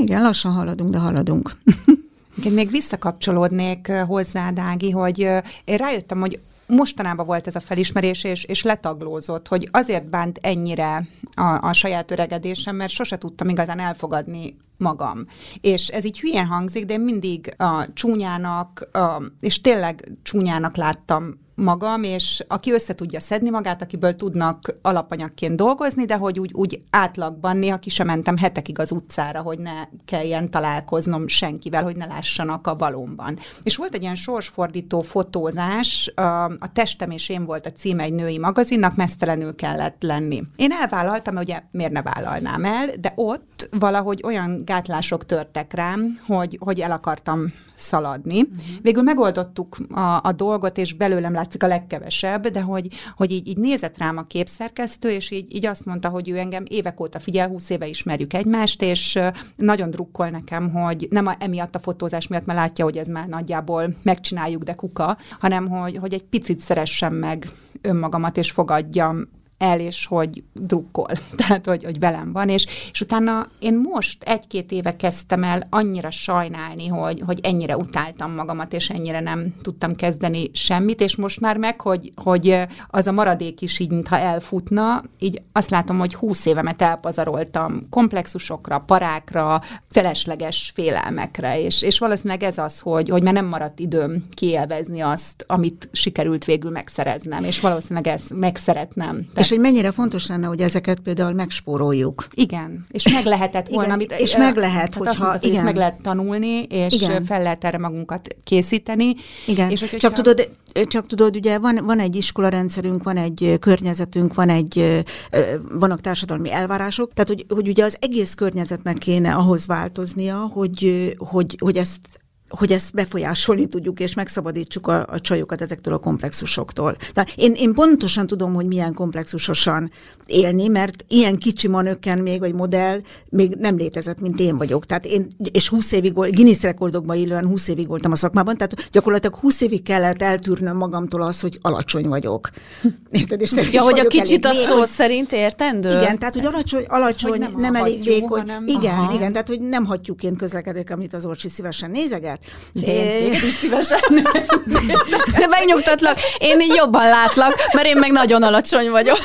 Igen, lassan haladunk, de haladunk. Én még visszakapcsolódnék ö, hozzá, Dági, hogy én rájöttem, hogy mostanában volt ez a felismerés, és, és letaglózott, hogy azért bánt ennyire a, a saját öregedésem, mert sose tudtam igazán elfogadni magam. És ez így hülyen hangzik, de én mindig a csúnyának, a, és tényleg csúnyának láttam magam, és aki össze tudja szedni magát, akiből tudnak alapanyagként dolgozni, de hogy úgy, úgy átlagban néha ki sem mentem hetekig az utcára, hogy ne kelljen találkoznom senkivel, hogy ne lássanak a valómban. És volt egy ilyen sorsfordító fotózás, a, a Testem és én volt a címe egy női magazinnak, mesztelenül kellett lenni. Én elvállaltam, ugye miért ne vállalnám el, de ott valahogy olyan gátlások törtek rám, hogy, hogy el akartam szaladni. Uh-huh. Végül megoldottuk a, a dolgot, és belőlem látszik a legkevesebb, de hogy, hogy így, így nézett rám a képszerkesztő, és így, így azt mondta, hogy ő engem évek óta figyel, húsz éve ismerjük egymást, és nagyon drukkol nekem, hogy nem a, emiatt a fotózás miatt, mert látja, hogy ez már nagyjából megcsináljuk, de kuka, hanem hogy, hogy egy picit szeressem meg önmagamat, és fogadjam el, és hogy drukkol, tehát hogy, hogy velem van, és, és utána én most egy-két éve kezdtem el annyira sajnálni, hogy, hogy ennyire utáltam magamat, és ennyire nem tudtam kezdeni semmit, és most már meg, hogy, hogy az a maradék is így, mintha elfutna, így azt látom, hogy húsz évemet elpazaroltam komplexusokra, parákra, felesleges félelmekre, és, és valószínűleg ez az, hogy, hogy már nem maradt időm kielvezni azt, amit sikerült végül megszereznem, és valószínűleg ezt megszeretnem. És hogy mennyire fontos lenne, hogy ezeket például megspóroljuk. Igen, és meg lehetett volna. Igen, amit, és meg lehet, hogyha- azt mondtad, hogy igen. ezt meg lehet tanulni, és Igen. fel lehet erre magunkat készíteni. Igen, És hogy, csak, hogyha- tudod, csak tudod, ugye van, van egy iskolarendszerünk, van egy ö, környezetünk, van egy, ö, ö, vannak társadalmi elvárások, tehát hogy, hogy ugye az egész környezetnek kéne ahhoz változnia, hogy, ö, hogy, hogy ezt hogy ezt befolyásolni tudjuk, és megszabadítsuk a, a csajokat ezektől a komplexusoktól. Tehát én, én pontosan tudom, hogy milyen komplexusosan élni, mert ilyen kicsi manökken még, vagy modell még nem létezett, mint én vagyok. Tehát én, és 20 évig Guinness rekordokba illően 20 évig voltam a szakmában, tehát gyakorlatilag 20 évig kellett eltűrnöm magamtól az, hogy alacsony vagyok. Érted? És nem is Ja, hogy a kicsit a elég szó vékony. szerint értendő? Igen, tehát, hogy alacsony, alacsony Hogy nem, nem elég vékony. hanem- Igen, Aha. igen, tehát, hogy nem hagyjuk én közlekedek, amit az Orsi szívesen nézeget, képet. Én is szívesen. De megnyugtatlak, én így jobban látlak, mert én meg nagyon alacsony vagyok.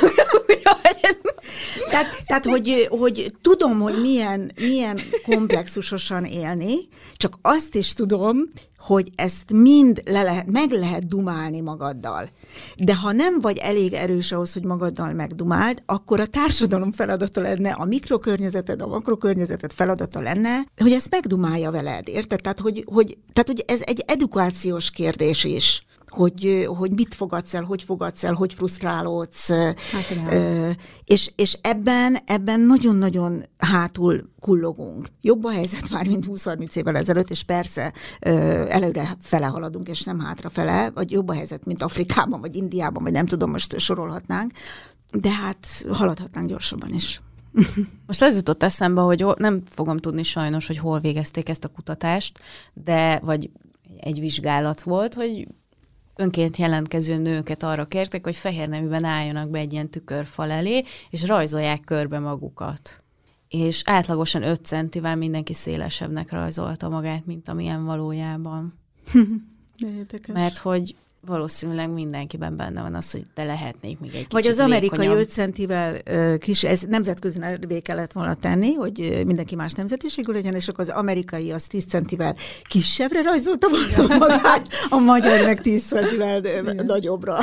Tehát, tehát hogy, hogy tudom, hogy milyen, milyen komplexusosan élni, csak azt is tudom, hogy ezt mind le lehet, meg lehet dumálni magaddal. De ha nem vagy elég erős ahhoz, hogy magaddal megdumáld, akkor a társadalom feladata lenne, a mikrokörnyezeted, a makrokörnyezeted feladata lenne, hogy ezt megdumálja veled, érted? Tehát, hogy, hogy, tehát, hogy ez egy edukációs kérdés is hogy, hogy mit fogadsz el, hogy fogadsz el, hogy frusztrálódsz. Hát, és, és ebben, ebben nagyon-nagyon hátul kullogunk. Jobb a helyzet már, mint 20-30 évvel ezelőtt, és persze előre fele haladunk, és nem hátra fele, vagy jobb a helyzet, mint Afrikában, vagy Indiában, vagy nem tudom, most sorolhatnánk, de hát haladhatnánk gyorsabban is. Most az jutott eszembe, hogy nem fogom tudni sajnos, hogy hol végezték ezt a kutatást, de vagy egy vizsgálat volt, hogy önként jelentkező nőket arra kértek, hogy fehér neműben álljanak be egy ilyen tükörfal elé, és rajzolják körbe magukat. És átlagosan 5 centivel mindenki szélesebbnek rajzolta magát, mint amilyen valójában. De érdekes. Mert hogy valószínűleg mindenkiben benne van az, hogy te lehetnék még egy Vagy az amerikai 5 centivel kis, ez nemzetközi nevé kellett volna tenni, hogy mindenki más nemzetiségű legyen, és akkor az amerikai az 10 centivel kisebbre rajzolta volna magát, a magyar meg 10 centivel nagyobbra.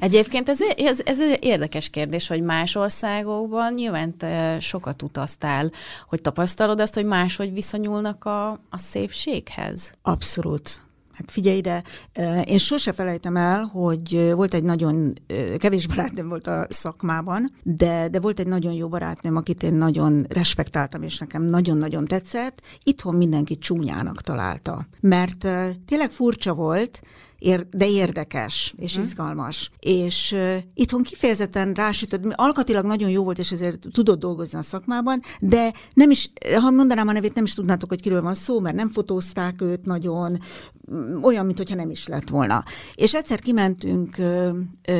Egyébként ez, ez, ez egy érdekes kérdés, hogy más országokban nyilván te sokat utaztál, hogy tapasztalod azt, hogy máshogy viszonyulnak a, a szépséghez? Abszolút. Hát figyelj ide, én sose felejtem el, hogy volt egy nagyon, kevés barátnőm volt a szakmában, de, de volt egy nagyon jó barátnőm, akit én nagyon respektáltam, és nekem nagyon-nagyon tetszett. Itthon mindenki csúnyának találta, mert tényleg furcsa volt, de érdekes és uh-huh. izgalmas. És uh, itthon kifejezetten rásütött, alkatilag nagyon jó volt, és ezért tudott dolgozni a szakmában, de nem is, ha mondanám a nevét, nem is tudnátok, hogy kiről van szó, mert nem fotózták őt nagyon, olyan, mintha nem is lett volna. És egyszer kimentünk,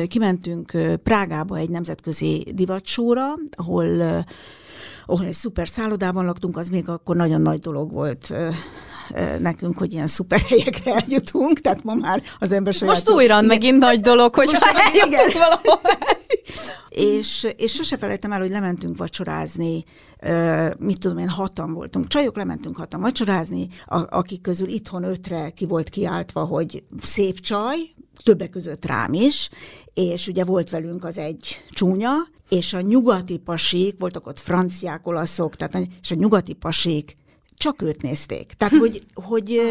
kimentünk Prágába egy nemzetközi divatsóra, ahol ahol egy szuper szállodában laktunk, az még akkor nagyon nagy dolog volt nekünk, hogy ilyen szuper helyekre eljutunk, tehát ma már az ember saját... Most újra igen. megint nagy dolog, hogy eljutunk valahol. és, és sose felejtem el, hogy lementünk vacsorázni, mit tudom én, hatan voltunk. Csajok lementünk hatan vacsorázni, akik közül itthon ötre ki volt kiáltva, hogy szép csaj, többek között rám is, és ugye volt velünk az egy csúnya, és a nyugati pasik, voltak ott franciák, olaszok, tehát, és a nyugati pasik csak őt nézték. Tehát, hogy, hogy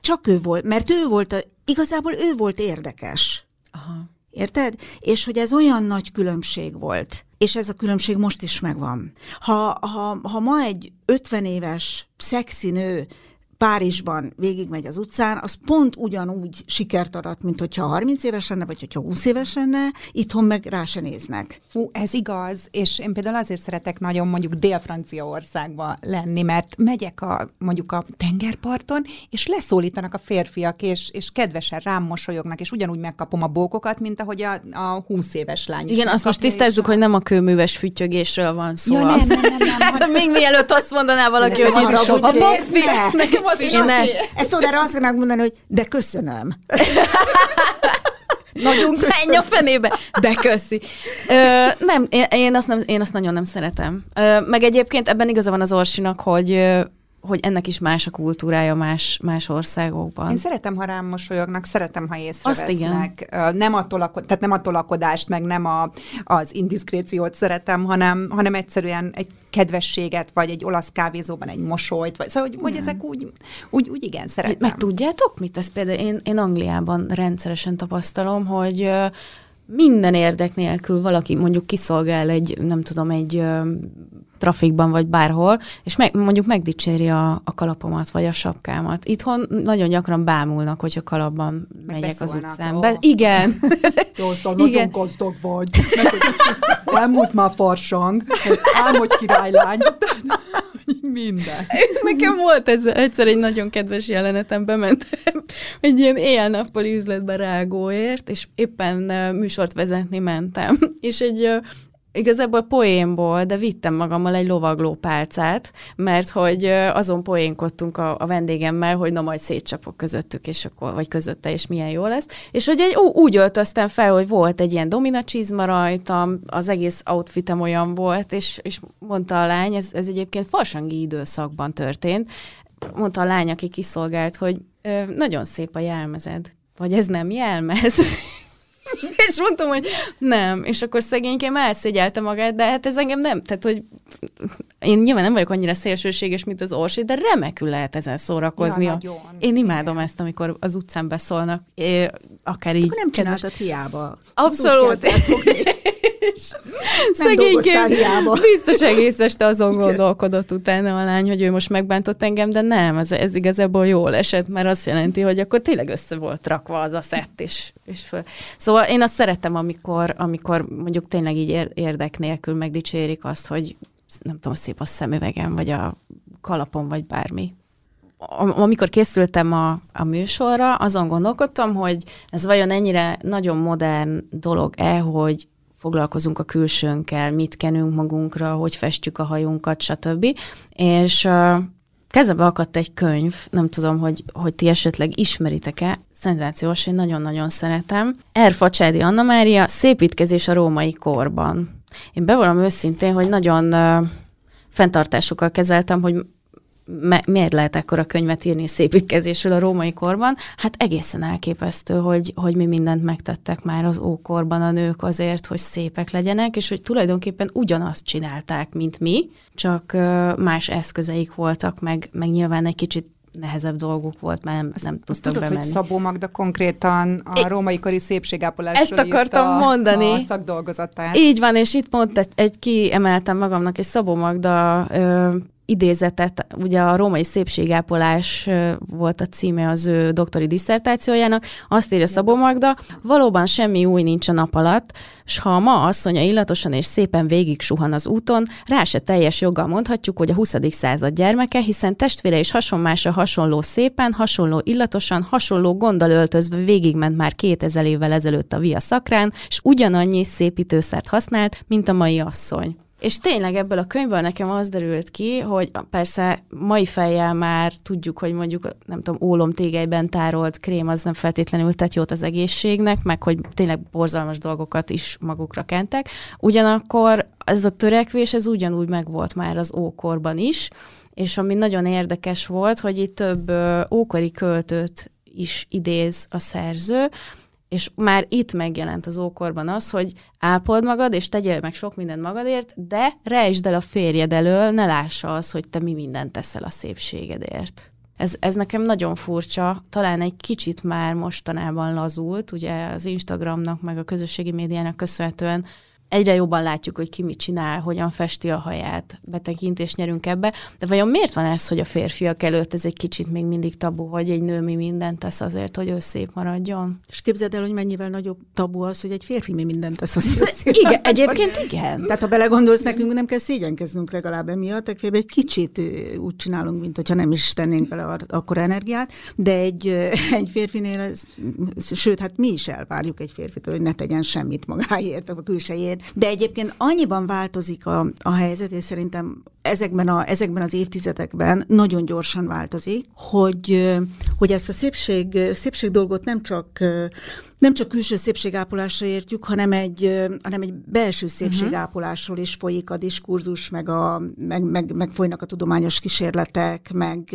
csak ő volt, mert ő volt, a, igazából ő volt érdekes. Aha. Érted? És hogy ez olyan nagy különbség volt. És ez a különbség most is megvan. Ha, ha, ha ma egy 50 éves szexi nő Párizsban végigmegy az utcán, az pont ugyanúgy sikert arat, mint hogyha 30 éves lenne, vagy hogyha 20 éves lenne, itthon meg rá se néznek. Fú, ez igaz, és én például azért szeretek nagyon mondjuk Dél-Franciaországba lenni, mert megyek a, mondjuk a tengerparton, és leszólítanak a férfiak, és, és kedvesen rám mosolyognak, és ugyanúgy megkapom a bókokat, mint ahogy a, a 20 éves lány Igen, azt most tisztázzuk, a... hogy nem a kőműves fütyögésről van szó. Ja, nem, nem, nem, nem, hát, még mielőtt azt mondaná valaki, hogy a, a, a, a, az én azt, ne... ezt erre azt fognak mondani, hogy de köszönöm. Nagyon köszönöm. Menj a fenébe! De köszi. Ö, nem, én, én, azt nem, én azt nagyon nem szeretem. Ö, meg egyébként ebben igaza van az Orsinak, hogy hogy ennek is más a kultúrája más, más országokban. Én szeretem, ha rám mosolyognak, szeretem, ha észrevesznek. Azt igen. Nem a, tolako- tehát nem a tolakodást, meg nem a, az indiszkréciót szeretem, hanem, hanem egyszerűen egy kedvességet, vagy egy olasz kávézóban egy mosolyt, vagy szóval, hogy, hogy ezek úgy, úgy, úgy igen, szeretem. Meg tudjátok mit? Ez például én, én Angliában rendszeresen tapasztalom, hogy minden érdek nélkül valaki mondjuk kiszolgál egy, nem tudom, egy trafikban vagy bárhol, és meg, mondjuk megdicséri a, a kalapomat vagy a sapkámat. Itthon nagyon gyakran bámulnak, hogyha kalapban meg megyek az utcán. Be, igen. Jó, aztán igen. nagyon gazdag vagy. Elmúlt már farsang, álmodj királylány. Minden. Nekem volt ez egyszer egy nagyon kedves jelenetem, bementem egy ilyen éjjel-nappali üzletbe rágóért, és éppen műsort vezetni mentem. És egy igazából poénból, de vittem magammal egy lovagló pálcát, mert hogy azon poénkodtunk a, a vendégemmel, hogy na majd szétcsapok közöttük, és akkor, vagy közötte, és milyen jó lesz. És hogy egy, ó, úgy öltöztem fel, hogy volt egy ilyen domina csizma rajtam, az egész outfitem olyan volt, és, és mondta a lány, ez, ez egyébként farsangi időszakban történt, mondta a lány, aki kiszolgált, hogy nagyon szép a jelmezed. Vagy ez nem jelmez? és mondtam, hogy nem. És akkor szegényként elszégyelte magát, de hát ez engem nem, tehát hogy én nyilván nem vagyok annyira szélsőséges, mint az Orsi, de remekül lehet ezzel szórakozni. Ja, én imádom Igen. ezt, amikor az utcán beszólnak, é, akár így. Akkor nem csináltad hiába. Abszolút. Szegényként biztos egész este azon gondolkodott utána a lány, hogy ő most megbántott engem, de nem, ez, ez igazából jól esett, mert azt jelenti, hogy akkor tényleg össze volt rakva az a szett, és, és föl. Szóval én azt szeretem, amikor, amikor mondjuk tényleg így érdek nélkül megdicsérik azt, hogy nem tudom, szép a szemüvegem, vagy a kalapom, vagy bármi. Amikor készültem a, a műsorra, azon gondolkodtam, hogy ez vajon ennyire nagyon modern dolog-e, hogy foglalkozunk a külsőnkkel, mit kenünk magunkra, hogy festjük a hajunkat, stb. És uh, akadt egy könyv, nem tudom, hogy, hogy ti esetleg ismeritek-e, szenzációs, én nagyon-nagyon szeretem. Erfacsádi Anna Mária, Szépítkezés a római korban. Én bevallom őszintén, hogy nagyon uh, fenntartásokkal kezeltem, hogy me- miért lehet ekkora könyvet írni szépítkezésről a római korban? Hát egészen elképesztő, hogy, hogy mi mindent megtettek már az ókorban a nők azért, hogy szépek legyenek, és hogy tulajdonképpen ugyanazt csinálták, mint mi, csak más eszközeik voltak, meg, meg nyilván egy kicsit nehezebb dolguk volt, mert nem, nem tudtak tudod, bemenni. hogy Szabó Magda konkrétan a római kori szépségápolásról Ezt akartam a, mondani. A szakdolgozatát. Így van, és itt pont egy, egy kiemeltem magamnak egy Szabó Magda ö, idézetet, ugye a római szépségápolás volt a címe az ő doktori diszertációjának, azt írja Szabó Magda, valóban semmi új nincs a nap alatt, s ha a ma asszonya illatosan és szépen végig suhan az úton, rá se teljes joggal mondhatjuk, hogy a 20. század gyermeke, hiszen testvére és hasonmása hasonló szépen, hasonló illatosan, hasonló gonddal öltözve végigment már 2000 évvel ezelőtt a via szakrán, és ugyanannyi szépítőszert használt, mint a mai asszony. És tényleg ebből a könyvből nekem az derült ki, hogy persze mai fejjel már tudjuk, hogy mondjuk, nem tudom, ólomtégelyben tárolt krém az nem feltétlenül tett jót az egészségnek, meg hogy tényleg borzalmas dolgokat is magukra kentek. Ugyanakkor ez a törekvés, ez ugyanúgy megvolt már az ókorban is, és ami nagyon érdekes volt, hogy itt több ókori költőt is idéz a szerző, és már itt megjelent az ókorban az, hogy ápold magad, és tegyél meg sok mindent magadért, de rejtsd el a férjed elől, ne lássa az, hogy te mi mindent teszel a szépségedért. Ez, ez nekem nagyon furcsa, talán egy kicsit már mostanában lazult, ugye az Instagramnak, meg a közösségi médiának köszönhetően egyre jobban látjuk, hogy ki mit csinál, hogyan festi a haját, betekintést nyerünk ebbe. De vajon miért van ez, hogy a férfiak előtt ez egy kicsit még mindig tabu, hogy egy nő mi mindent tesz azért, hogy ő szép maradjon? És képzeld el, hogy mennyivel nagyobb tabu az, hogy egy férfi mi mindent tesz azért, hogy szép Igen, egyébként igen. Tehát ha belegondolsz, nekünk nem kell szégyenkeznünk legalább emiatt, legfeljebb egy kicsit úgy csinálunk, mint hogyha nem is tennénk bele akkor energiát, de egy, egy férfinél, ez, sőt, hát mi is elvárjuk egy férfit, hogy ne tegyen semmit magáért, a külsejért, de egyébként annyiban változik a, a helyzet, és szerintem ezekben, a, ezekben az évtizedekben nagyon gyorsan változik, hogy, hogy ezt a szépség, szépség dolgot nem csak nem csak külső szépségápolásra értjük, hanem egy, hanem egy belső mhm. szépségápolásról is folyik a diskurzus, meg, a, meg, meg, meg folynak a tudományos kísérletek, meg,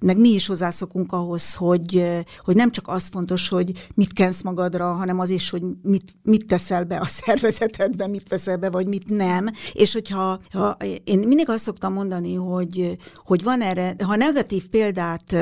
meg mi is hozzászokunk ahhoz, hogy, hogy nem csak az fontos, hogy mit kensz magadra, hanem az is, hogy mit, mit teszel be a szervezetedbe, mit veszel be, vagy mit nem. És hogyha ha, én mindig azt szoktam mondani, hogy, hogy van erre, ha negatív példát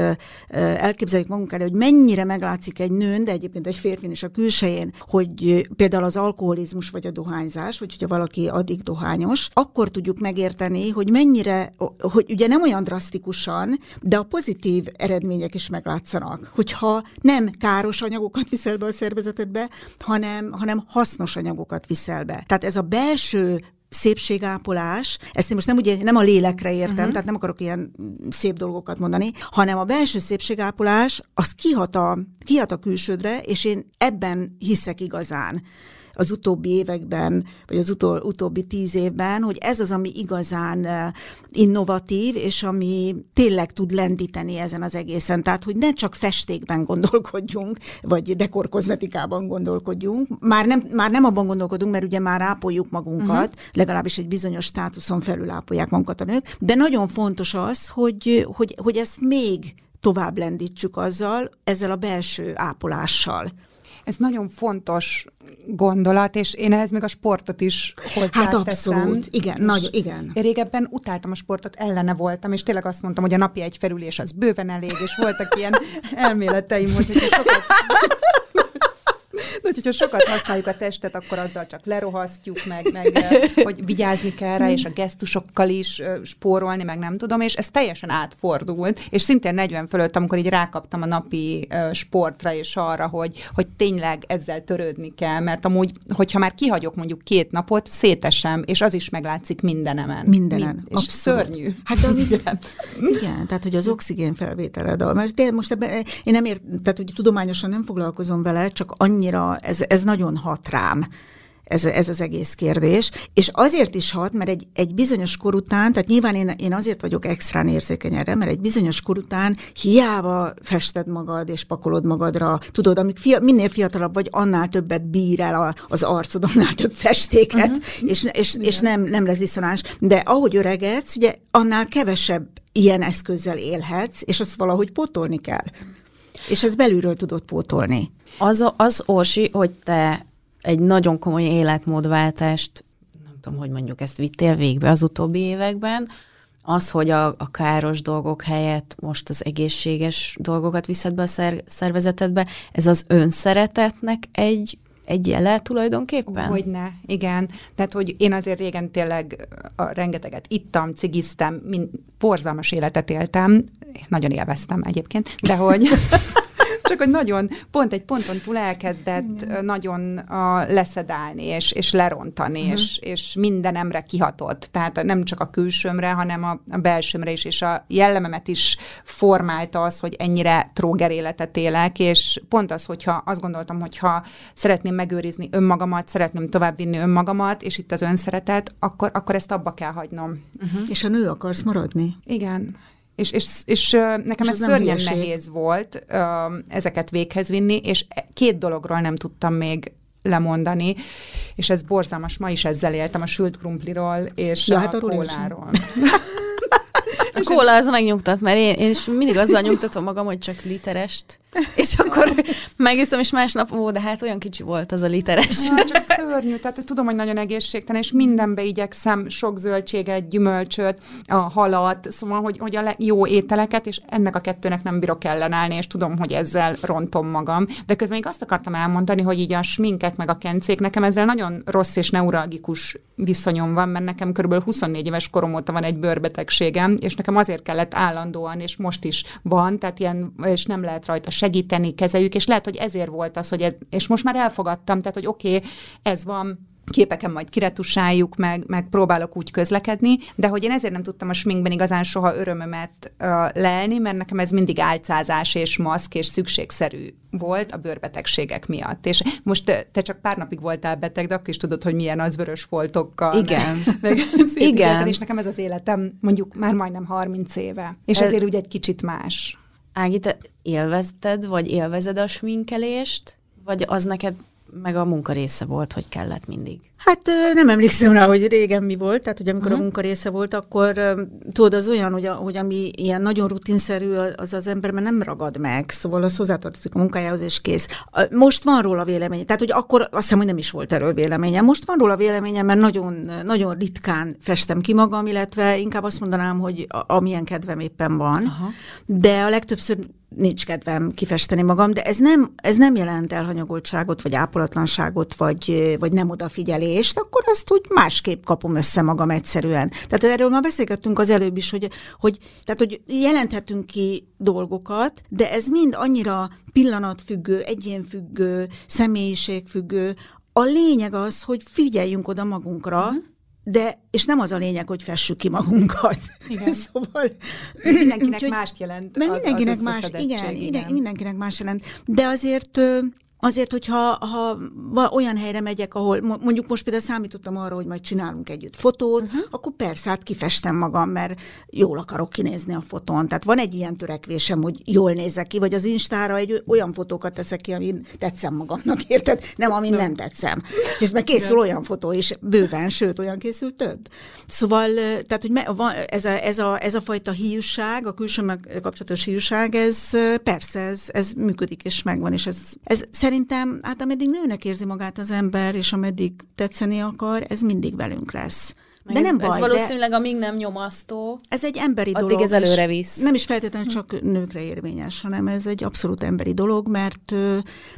elképzeljük magunk elé, hogy mennyire meglátszik egy nőn, de egyébként egy férfin is a külsején, hogy például az alkoholizmus vagy a dohányzás, vagy hogyha valaki addig dohányos, akkor tudjuk megérteni, hogy mennyire, hogy ugye nem olyan drasztikusan, de a pozitív eredmények is meglátszanak. Hogyha nem káros anyagokat viszel be a szervezetedbe, hanem, hanem hasznos anyagokat viszel be. Tehát ez a belső szépségápolás, ezt én most nem, ugye, nem a lélekre értem, uh-huh. tehát nem akarok ilyen szép dolgokat mondani, hanem a belső szépségápolás, az kihat a, kihat a külsődre, és én ebben hiszek igazán az utóbbi években, vagy az utol, utóbbi tíz évben, hogy ez az, ami igazán innovatív, és ami tényleg tud lendíteni ezen az egészen. Tehát, hogy ne csak festékben gondolkodjunk, vagy dekorkozmetikában gondolkodjunk. Már nem, már nem abban gondolkodunk, mert ugye már ápoljuk magunkat, uh-huh. legalábbis egy bizonyos státuszon felül ápolják magunkat a nők, de nagyon fontos az, hogy, hogy, hogy ezt még tovább lendítsük azzal, ezzel a belső ápolással. Ez nagyon fontos gondolat, és én ehhez még a sportot is hozzáteszem. Hát abszolút, igen, nagy, igen. Én régebben utáltam a sportot, ellene voltam, és tényleg azt mondtam, hogy a napi egy felülés az bőven elég, és voltak ilyen elméleteim, hogy sokat de hogyha sokat használjuk a testet, akkor azzal csak lerohasztjuk, meg, meg hogy vigyázni kell rá, és a gesztusokkal is spórolni, meg nem tudom, és ez teljesen átfordult, és szintén 40 fölött, amikor így rákaptam a napi sportra és arra, hogy, hogy tényleg ezzel törődni kell, mert amúgy, hogyha már kihagyok mondjuk két napot, szétesem, és az is meglátszik mindenemen. Mindenen, Mind, és szörnyű. Hát de igen. igen, tehát hogy az oxigén felvételed, mert én most ebben, én nem ért, tehát hogy tudományosan nem foglalkozom vele, csak annyira ez, ez nagyon hat rám ez, ez az egész kérdés. És azért is hat, mert egy, egy bizonyos kor után, tehát nyilván én, én azért vagyok extrán érzékeny erre, mert egy bizonyos kor után hiába fested magad és pakolod magadra, tudod, amíg fia, minél fiatalabb vagy, annál többet bír el a, az arcod, annál több festéket, uh-huh. és, és, és nem, nem lesz diszonáns. De ahogy öregedsz, ugye annál kevesebb ilyen eszközzel élhetsz, és azt valahogy pótolni kell. És ezt belülről tudod pótolni. Az, az Orsi, hogy te egy nagyon komoly életmódváltást, nem tudom, hogy mondjuk ezt vittél végbe az utóbbi években, az, hogy a, a káros dolgok helyett most az egészséges dolgokat viszed be a szer, szervezetedbe, ez az önszeretetnek egy egy jele tulajdonképpen? Hogyne, igen. Tehát, hogy én azért régen tényleg a rengeteget ittam, cigiztem, mind, porzalmas életet éltem, nagyon élveztem egyébként, de hogy csak hogy nagyon, pont egy ponton túl elkezdett Igen. nagyon a, leszedálni, és, és lerontani, uh-huh. és, és mindenemre kihatott. Tehát nem csak a külsőmre, hanem a, a belsőmre is, és a jellememet is formálta az, hogy ennyire tróger életet élek, és pont az, hogyha azt gondoltam, hogyha szeretném megőrizni önmagamat, szeretném továbbvinni önmagamat, és itt az önszeretet, akkor, akkor ezt abba kell hagynom. Uh-huh. És a nő akarsz maradni? Igen. És, és, és nekem és ez szörnyen hülyeség. nehéz volt ezeket véghez vinni, és két dologról nem tudtam még lemondani, és ez borzalmas, ma is ezzel éltem, a sült krumpliról és ja, a hát kóláról. A kóla az megnyugtat, mert én, én is mindig azzal nyugtatom magam, hogy csak literest. És akkor megiszom, és másnap, ó, de hát olyan kicsi volt az a literes. Ja, csak szörnyű, tehát tudom, hogy nagyon egészségtelen, és mindenbe igyekszem sok zöldséget, gyümölcsöt, a halat, szóval, hogy, hogy a jó ételeket, és ennek a kettőnek nem bírok ellenállni, és tudom, hogy ezzel rontom magam. De közben még azt akartam elmondani, hogy így a sminket, meg a kencék, nekem ezzel nagyon rossz és neuralgikus viszonyom van, mert nekem kb. 24 éves korom óta van egy bőrbetegségem, és nekem azért kellett állandóan, és most is van, tehát ilyen, és nem lehet rajta segíteni, kezeljük, és lehet, hogy ezért volt az, hogy ez, és most már elfogadtam, tehát, hogy oké, okay, ez van, képeken majd kiretusáljuk, meg, meg próbálok úgy közlekedni, de hogy én ezért nem tudtam a sminkben igazán soha örömömet uh, lelni, mert nekem ez mindig álcázás és maszk és szükségszerű volt a bőrbetegségek miatt. És most te csak pár napig voltál beteg, de akkor is tudod, hogy milyen az vörös foltokkal. Igen. Meg, Igen. És nekem ez az életem mondjuk már majdnem 30 éve. És ez... ezért úgy egy kicsit más. Ági, te élvezted, vagy élvezed a sminkelést, vagy az neked meg a munka része volt, hogy kellett mindig? Hát nem emlékszem rá, hogy régen mi volt, tehát hogy amikor uh-huh. a mhm. munka része volt, akkor tudod, az olyan, hogy, a, hogy ami ilyen nagyon rutinszerű, az az emberben nem ragad meg, szóval az hozzátartozik a munkájához, és kész. Most van róla véleménye, tehát hogy akkor azt hiszem, hogy nem is volt erről véleménye. Most van róla véleménye, mert nagyon, nagyon ritkán festem ki magam, illetve inkább azt mondanám, hogy a, amilyen kedvem éppen van, Aha. de a legtöbbször nincs kedvem kifesteni magam, de ez nem, ez nem jelent elhanyagoltságot, vagy ápolatlanságot, vagy, vagy nem odafigyelést, akkor azt úgy másképp kapom össze magam egyszerűen. Tehát erről már beszélgettünk az előbb is, hogy, hogy, tehát, hogy jelenthetünk ki dolgokat, de ez mind annyira pillanatfüggő, egyénfüggő, személyiségfüggő, a lényeg az, hogy figyeljünk oda magunkra, uh-huh de, és nem az a lényeg, hogy fessük ki magunkat. Igen. szóval... Mindenkinek úgy, mást jelent Mert az, mindenkinek az más, igen, igen, mindenkinek más jelent. De azért Azért, hogyha ha olyan helyre megyek, ahol mondjuk most például számítottam arra, hogy majd csinálunk együtt fotót, uh-huh. akkor persze, hát kifestem magam, mert jól akarok kinézni a fotón. Tehát van egy ilyen törekvésem, hogy jól nézek ki, vagy az Instára egy olyan fotókat teszek ki, amin tetszem magamnak, érted? Nem, amin nem, nem tetszem. És meg készül olyan fotó is, bőven, sőt, olyan készül több. Szóval, tehát, hogy ez a, ez a, ez a fajta hiúság, a külső kapcsolatos hiúság, ez persze, ez, ez működik és megvan, és ez, ez szerintem, hát ameddig nőnek érzi magát az ember, és ameddig tetszeni akar, ez mindig velünk lesz. Meg de nem ez, baj, ez valószínűleg de amíg nem nyomasztó. Ez egy emberi addig dolog. ez előre visz. Nem is feltétlenül csak nőkre érvényes, hanem ez egy abszolút emberi dolog, mert,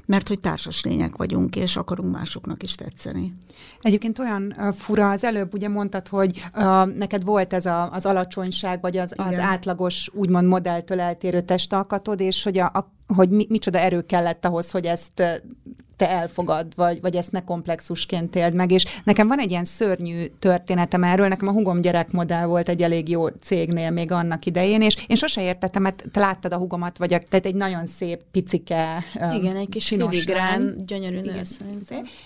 mert hogy társas lények vagyunk, és akarunk másoknak is tetszeni. Egyébként olyan fura, az előbb ugye mondtad, hogy uh, neked volt ez a, az alacsonyság, vagy az, az átlagos, úgymond modelltől eltérő testalkatod, és hogy, a, a, hogy mi, micsoda erő kellett ahhoz, hogy ezt te elfogad, vagy, vagy ezt ne komplexusként éld meg. És nekem van egy ilyen szörnyű történetem erről, nekem a hugom gyerekmodell volt egy elég jó cégnél még annak idején, és én sose értettem, mert te láttad a hugomat, vagy a, tehát egy nagyon szép, picike, Igen, egy kis filigrán, gyönyörű nő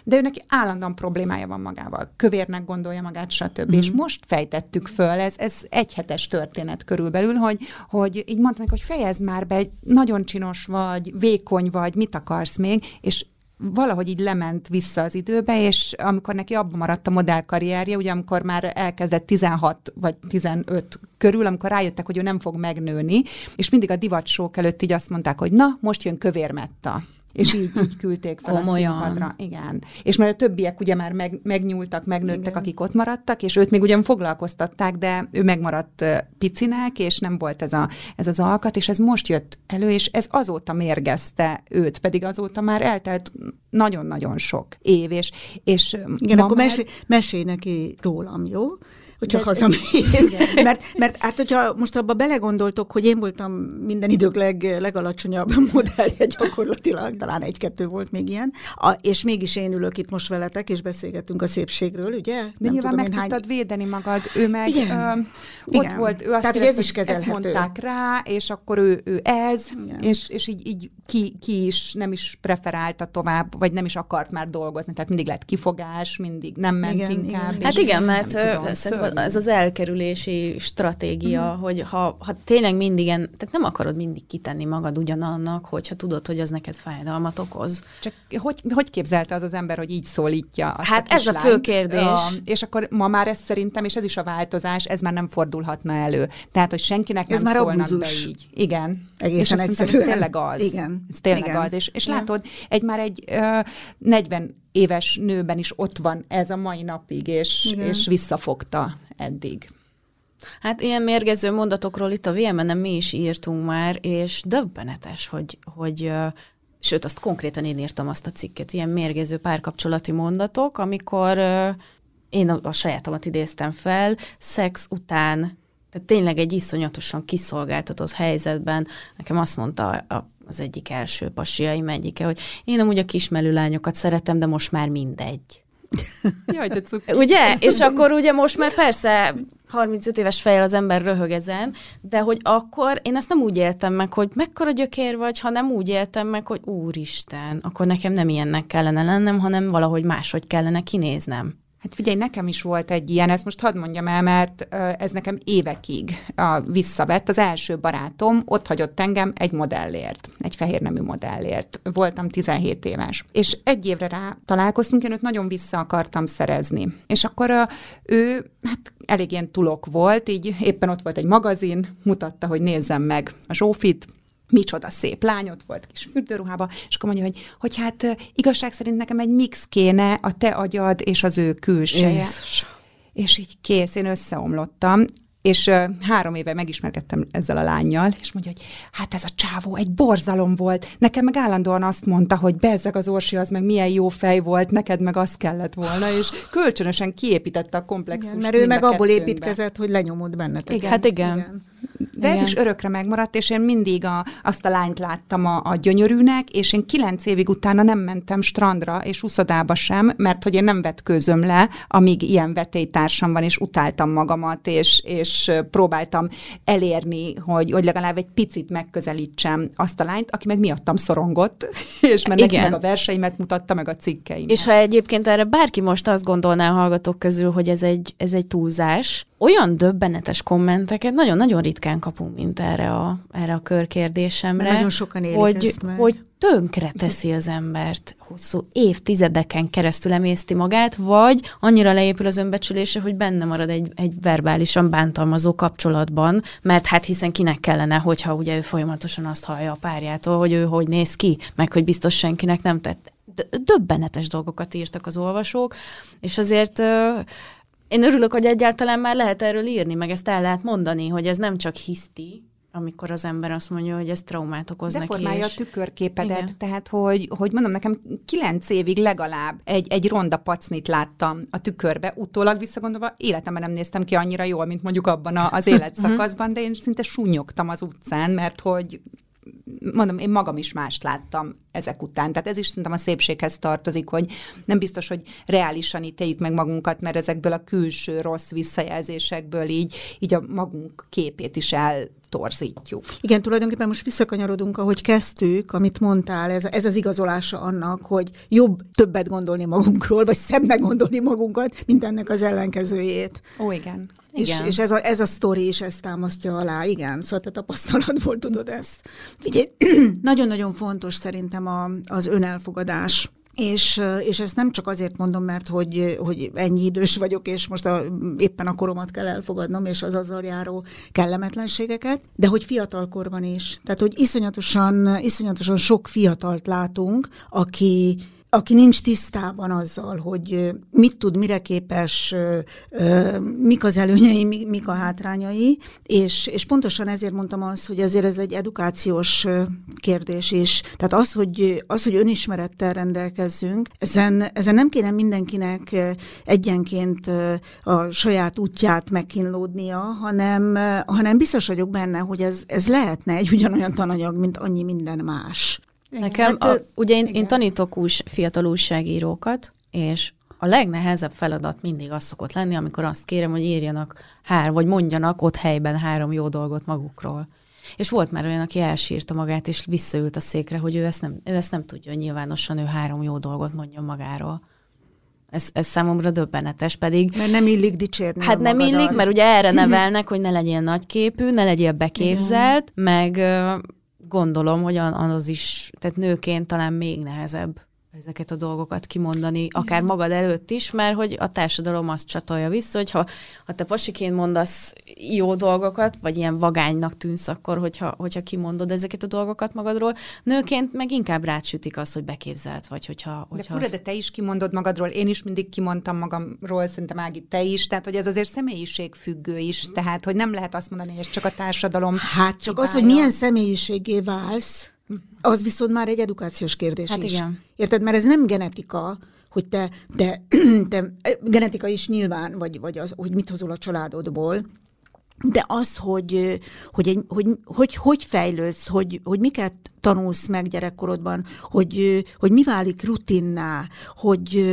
De ő neki állandóan problémája van magával. Kövérnek gondolja magát, stb. Mm. És most fejtettük föl, ez, ez egy hetes történet körülbelül, hogy, hogy így mondtam hogy fejezd már be, nagyon csinos vagy, vékony vagy, mit akarsz még, és valahogy így lement vissza az időbe, és amikor neki abban maradt a modellkarrierje, ugye amikor már elkezdett 16 vagy 15 körül, amikor rájöttek, hogy ő nem fog megnőni, és mindig a divatsók előtt így azt mondták, hogy na, most jön kövérmetta. És így, így küldték fel Komolyan. a színpadra. Igen. És mert a többiek ugye már meg, megnyúltak, megnőttek, Igen. akik ott maradtak, és őt még ugyan foglalkoztatták, de ő megmaradt picinek, és nem volt ez, a, ez az alkat, és ez most jött elő, és ez azóta mérgezte őt, pedig azóta már eltelt nagyon-nagyon sok év, és, és Igen, akkor már... mesélj, mesélj neki rólam, jó? Hogyha De, hazamész. mert, mert hát, hogyha most abba belegondoltok, hogy én voltam minden idők leg, legalacsonyabb modellje gyakorlatilag, talán egy-kettő volt még ilyen, a, és mégis én ülök itt most veletek, és beszélgetünk a szépségről, ugye? De Nem nyilván tudom, meg tudtad hány... védeni magad, ő meg Igen. Ö, ott Igen. volt, ő azt Tehát, hogy ez is kezelhető. Ezt mondták rá, és akkor ő, ő ez, és, és így, így ki, ki is nem is preferálta tovább, vagy nem is akart már dolgozni, tehát mindig lett kifogás, mindig nem ment igen, inkább. Igen. Hát igen, mert tudom, ez az elkerülési stratégia, mm. hogy ha, ha tényleg mindig, en, tehát nem akarod mindig kitenni magad ugyanannak, hogyha tudod, hogy az neked fájdalmat okoz. Csak hogy, hogy képzelte az az ember, hogy így szólítja azt Hát a ez a fő kérdés. A, és akkor ma már ez szerintem, és ez is a változás, ez már nem fordulhatna elő. Tehát, hogy senkinek ez nem már szólnak abúzus. be így. Igen. Egészen és egyszerűen. Ez tényleg az. Igen. Ez tényleg Igen. az. És, és látod, egy már egy uh, 40 éves nőben is ott van ez a mai napig, és, és visszafogta eddig. Hát ilyen mérgező mondatokról itt a vm mi is írtunk már, és döbbenetes, hogy, hogy sőt, azt konkrétan én írtam azt a cikket, ilyen mérgező párkapcsolati mondatok, amikor én a, a sajátomat idéztem fel, szex után, tehát tényleg egy iszonyatosan kiszolgáltatott helyzetben, nekem azt mondta a, az egyik első pasiaim egyike, hogy én amúgy a kismelő lányokat szeretem, de most már mindegy. Jaj, de cuki. Ugye? És akkor ugye most már persze 35 éves fejjel az ember röhög ezen, de hogy akkor én ezt nem úgy éltem meg, hogy mekkora gyökér vagy, hanem úgy éltem meg, hogy úristen, akkor nekem nem ilyennek kellene lennem, hanem valahogy máshogy kellene kinéznem. Hát figyelj, nekem is volt egy ilyen, ezt most hadd mondjam el, mert ez nekem évekig visszavett. Az első barátom ott hagyott engem egy modellért, egy fehér nemű modellért. Voltam 17 éves. És egy évre rá találkoztunk, én őt nagyon vissza akartam szerezni. És akkor ő hát elég ilyen tulok volt, így éppen ott volt egy magazin, mutatta, hogy nézzem meg a Zsófit, micsoda szép lány, ott volt kis fürdőruhába, és akkor mondja, hogy, hogy hát igazság szerint nekem egy mix kéne a te agyad és az ő külseje. Jézus. És így kész, én összeomlottam, és uh, három éve megismerkedtem ezzel a lányjal, és mondja, hogy hát ez a csávó egy borzalom volt. Nekem meg állandóan azt mondta, hogy bezzeg az orsi, az meg milyen jó fej volt, neked meg az kellett volna, és kölcsönösen kiépítette a komplexust. Igen, mert ő meg abból építkezett, hogy lenyomod benneteket. Igen. Hát igen. igen De Igen. ez is örökre megmaradt, és én mindig a, azt a lányt láttam a, a gyönyörűnek, és én kilenc évig utána nem mentem strandra és uszodába sem, mert hogy én nem vetkőzöm le, amíg ilyen vetélytársam van, és utáltam magamat, és, és próbáltam elérni, hogy, hogy legalább egy picit megközelítsem azt a lányt, aki meg miattam szorongott, és mert neki meg a verseimet mutatta, meg a cikkeimet. És ha egyébként erre bárki most azt gondolná a hallgatók közül, hogy ez egy, ez egy túlzás, olyan döbbenetes kommenteket nagyon-nagyon ritkán kapunk, mint erre a, erre a körkérdésemre. nagyon sokan élik hogy, ezt meg. hogy tönkre teszi az embert, hosszú évtizedeken keresztül emészti magát, vagy annyira leépül az önbecsülése, hogy benne marad egy, egy verbálisan bántalmazó kapcsolatban, mert hát hiszen kinek kellene, hogyha ugye ő folyamatosan azt hallja a párjától, hogy ő hogy néz ki, meg hogy biztos senkinek nem tett. Döbbenetes dolgokat írtak az olvasók, és azért én örülök, hogy egyáltalán már lehet erről írni, meg ezt el lehet mondani, hogy ez nem csak hiszti, amikor az ember azt mondja, hogy ez traumát okoz Deformálja neki. És... a tükörképedet, Igen. tehát hogy, hogy mondom nekem, kilenc évig legalább egy, egy ronda pacnit láttam a tükörbe, utólag visszagondolva életemben nem néztem ki annyira jól, mint mondjuk abban az életszakaszban, de én szinte súnyogtam az utcán, mert hogy mondom, én magam is mást láttam ezek után. Tehát ez is szerintem a szépséghez tartozik, hogy nem biztos, hogy reálisan ítéljük meg magunkat, mert ezekből a külső rossz visszajelzésekből így, így a magunk képét is el torzítjuk. Igen, tulajdonképpen most visszakanyarodunk, ahogy kezdtük, amit mondtál, ez, ez az igazolása annak, hogy jobb többet gondolni magunkról, vagy szebbnek gondolni magunkat, mint ennek az ellenkezőjét. Ó, igen. És, és ez, a, ez a sztori is ezt támasztja alá, igen, szóval te tapasztalatból tudod ezt. Figyelj, nagyon-nagyon fontos szerintem a, az önelfogadás. És, és ezt nem csak azért mondom, mert hogy, hogy ennyi idős vagyok, és most a, éppen a koromat kell elfogadnom, és az azzal járó kellemetlenségeket, de hogy fiatalkorban is. Tehát, hogy iszonyatosan, iszonyatosan sok fiatalt látunk, aki aki nincs tisztában azzal, hogy mit tud, mire képes, mik az előnyei, mik a hátrányai, és, és pontosan ezért mondtam azt, hogy ezért ez egy edukációs kérdés is. Tehát az, hogy, az, hogy önismerettel rendelkezzünk, ezen, ezen nem kéne mindenkinek egyenként a saját útját megkínlódnia, hanem, hanem biztos vagyok benne, hogy ez, ez lehetne egy ugyanolyan tananyag, mint annyi minden más. Nekem, hát, a, ugye én, én tanítok ús, fiatal újságírókat, és a legnehezebb feladat mindig az szokott lenni, amikor azt kérem, hogy írjanak hár, vagy mondjanak ott helyben három jó dolgot magukról. És volt már olyan, aki elsírta magát, és visszaült a székre, hogy ő ezt nem, ő ezt nem tudja, hogy nyilvánosan ő három jó dolgot mondjon magáról. Ez, ez számomra döbbenetes, pedig... Mert nem illik dicsérni Hát nem illik, mert ugye erre nevelnek, hogy ne legyél nagyképű, ne legyél beképzelt, Igen. meg gondolom, hogy az is, tehát nőként talán még nehezebb ezeket a dolgokat kimondani, akár magad előtt is, mert hogy a társadalom azt csatolja vissza, hogy ha, ha te pasiként mondasz jó dolgokat, vagy ilyen vagánynak tűnsz akkor, hogyha, hogyha kimondod ezeket a dolgokat magadról, nőként meg inkább rátsütik azt, hogy beképzelt vagy, hogyha... hogyha de fura, de te is kimondod magadról, én is mindig kimondtam magamról, szerintem Ági, te is, tehát hogy ez azért személyiségfüggő is, tehát hogy nem lehet azt mondani, hogy ez csak a társadalom Hát csak az, hogy milyen személyiségé válsz, az viszont már egy edukációs kérdés hát is. Igen. Érted? Mert ez nem genetika, hogy te, te, te genetika is nyilván, vagy, vagy az, hogy mit hozol a családodból, de az, hogy hogy, egy, hogy, hogy, hogy fejlődsz, hogy, hogy miket tanulsz meg gyerekkorodban, hogy, hogy mi válik rutinná, hogy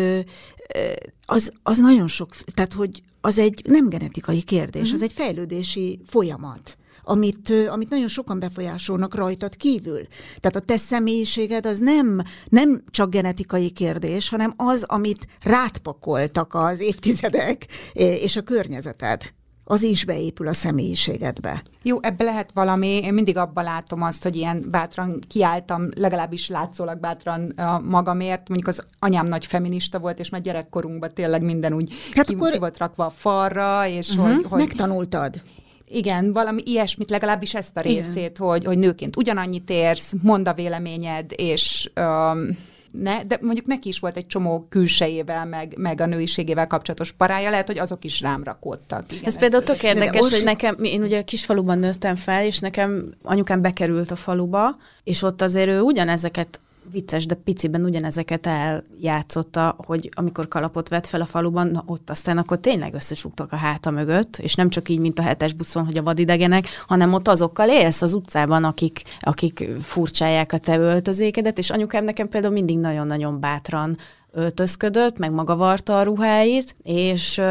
az, az nagyon sok, tehát hogy az egy nem genetikai kérdés, uh-huh. az egy fejlődési folyamat amit, amit nagyon sokan befolyásolnak rajtad kívül. Tehát a te személyiséged az nem, nem csak genetikai kérdés, hanem az, amit rátpakoltak az évtizedek és a környezeted az is beépül a személyiségedbe. Jó, ebbe lehet valami, én mindig abban látom azt, hogy ilyen bátran kiálltam, legalábbis látszólag bátran magamért, mondjuk az anyám nagy feminista volt, és már gyerekkorunkban tényleg minden úgy hát ki, akkor... ki volt rakva a falra, és uh-huh, hogy, hogy... Megtanultad. Igen, valami ilyesmit, legalábbis ezt a részét, hogy, hogy nőként ugyanannyit érsz, mondd a véleményed, és um, ne, de mondjuk neki is volt egy csomó külsejével, meg, meg a nőiségével kapcsolatos parája, lehet, hogy azok is rám rakódtak. Igen, ez, például tök érdekes, hogy nekem, én ugye kisfaluban nőttem fel, és nekem anyukám bekerült a faluba, és ott azért ő ugyanezeket vicces, de piciben ugyanezeket eljátszotta, hogy amikor kalapot vett fel a faluban, na ott aztán akkor tényleg összesugtak a háta mögött, és nem csak így, mint a hetes buszon, hogy a vadidegenek, hanem ott azokkal élsz az utcában, akik, akik furcsálják a te öltözékedet, és anyukám nekem például mindig nagyon-nagyon bátran öltözködött, meg maga varta a ruháit, és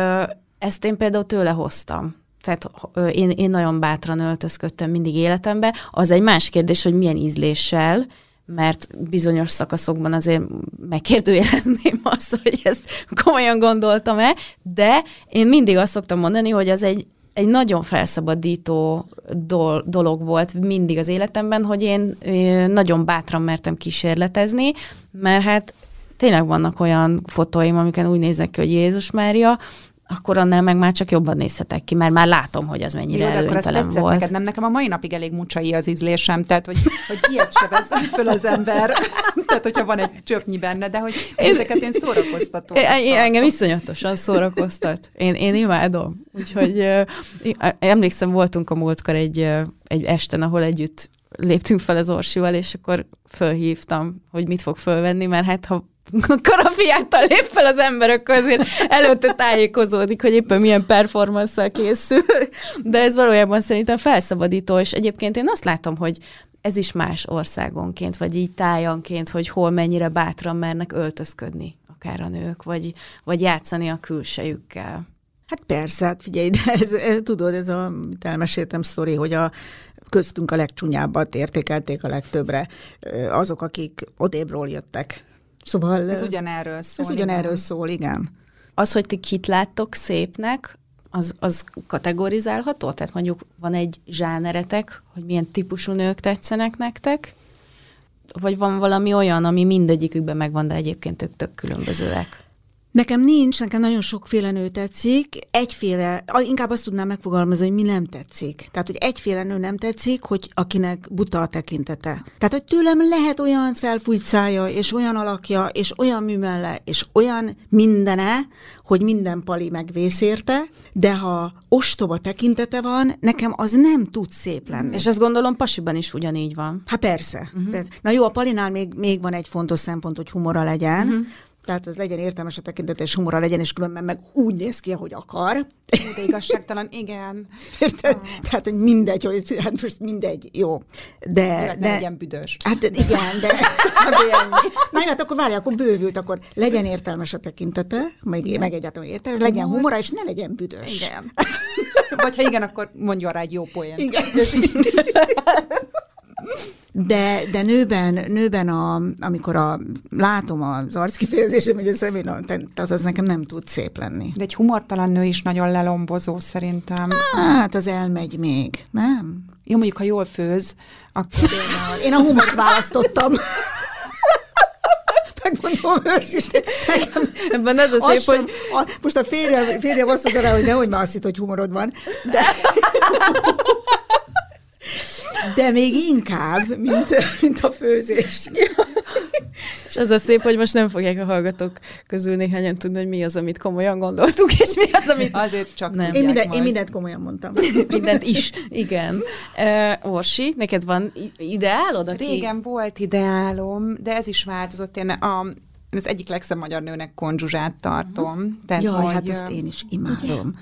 ezt én például tőle hoztam tehát én, én nagyon bátran öltözködtem mindig életembe. Az egy más kérdés, hogy milyen ízléssel, mert bizonyos szakaszokban azért megkérdőjelezném azt, hogy ezt komolyan gondoltam-e, de én mindig azt szoktam mondani, hogy az egy, egy nagyon felszabadító dolog volt mindig az életemben, hogy én nagyon bátran mertem kísérletezni, mert hát tényleg vannak olyan fotóim, amiken úgy nézek ki, hogy Jézus Mária, akkor annál meg már csak jobban nézhetek ki, mert már látom, hogy az mennyire Jó, de akkor azt volt. Neked, nem nekem a mai napig elég mucsai az ízlésem, tehát hogy, hogy ilyet se vesz föl az ember, tehát hogyha van egy csöpnyi benne, de hogy ezeket én szórakoztató. Én, engem iszonyatosan szórakoztat. Én, én imádom. Úgyhogy uh, emlékszem, voltunk a múltkor egy, uh, egy esten, ahol együtt léptünk fel az Orsival, és akkor fölhívtam, hogy mit fog fölvenni, mert hát ha karafiáttal lép fel az ember, akkor azért előtte tájékozódik, hogy éppen milyen performance készül. De ez valójában szerintem felszabadító, és egyébként én azt látom, hogy ez is más országonként, vagy így tájanként, hogy hol mennyire bátran mernek öltözködni akár a nők, vagy, vagy játszani a külsejükkel. Hát persze, hát figyelj, de ez, ez, tudod, ez a, elmeséltem sztori, hogy a köztünk a legcsúnyábbat értékelték a legtöbbre azok, akik odébról jöttek Szóval... Ez ugyanerről szól. Ez ugyanerről igen. szól, igen. Az, hogy ti kit láttok szépnek, az, az kategorizálható? Tehát mondjuk van egy zsáneretek, hogy milyen típusú nők tetszenek nektek? Vagy van valami olyan, ami mindegyikükben megvan, de egyébként tök, tök különbözőek? Nekem nincs, nekem nagyon sokféle nő tetszik, egyféle, inkább azt tudnám megfogalmazni, hogy mi nem tetszik. Tehát, hogy egyféle nő nem tetszik, hogy akinek buta a tekintete. Tehát, hogy tőlem lehet olyan felfújt szája, és olyan alakja, és olyan műmelle, és olyan mindene, hogy minden pali megvész érte, de ha ostoba tekintete van, nekem az nem tud szép lenni. És ezt gondolom pasiban is ugyanígy van. Hát persze. Uh-huh. Na jó, a palinál még, még van egy fontos szempont, hogy humora legyen, uh-huh tehát az legyen értelmes a tekintet, és humora legyen, és különben meg úgy néz ki, ahogy akar. De igazságtalan, igen. Érted? Ah. Tehát, hogy mindegy, hogy hát most mindegy, jó. De, de, de legyen büdös. Hát igen, de... Na hát akkor várj, akkor bővült, akkor legyen értelmes a tekintete, meg, meg egyáltalán értelmes, legyen humora, és ne legyen büdös. Igen. Vagy ha igen, akkor mondjon rá egy jó poént. Igen. De, de nőben, nőben a, amikor a, látom az arckifejezésem, hogy a szemén, az, az nekem nem tud szép lenni. De egy humortalan nő is nagyon lelombozó szerintem. Hát az elmegy még, nem? Jó, mondjuk, ha jól főz, akkor... Én a, humort választottam. megmondom őszintén. Ebben ez a szép, sem, hogy... A, most a férjem, férjem azt mondta rá, hogy nehogy már azt hitt, hogy humorod van. De... De még inkább, mint, mint a főzés. És az a szép, hogy most nem fogják a hallgatók közül néhányan tudni, hogy mi az, amit komolyan gondoltuk, és mi az, amit... Azért csak nem. Én, minden, én mindent komolyan mondtam. mindent is, igen. Uh, Orsi, neked van ideálod? Aki... Régen volt ideálom, de ez is változott. Én a, én az egyik legszebb magyar nőnek konzsuzsát tartom. Tehát, Jaj, hogy, hát azt én is imádom.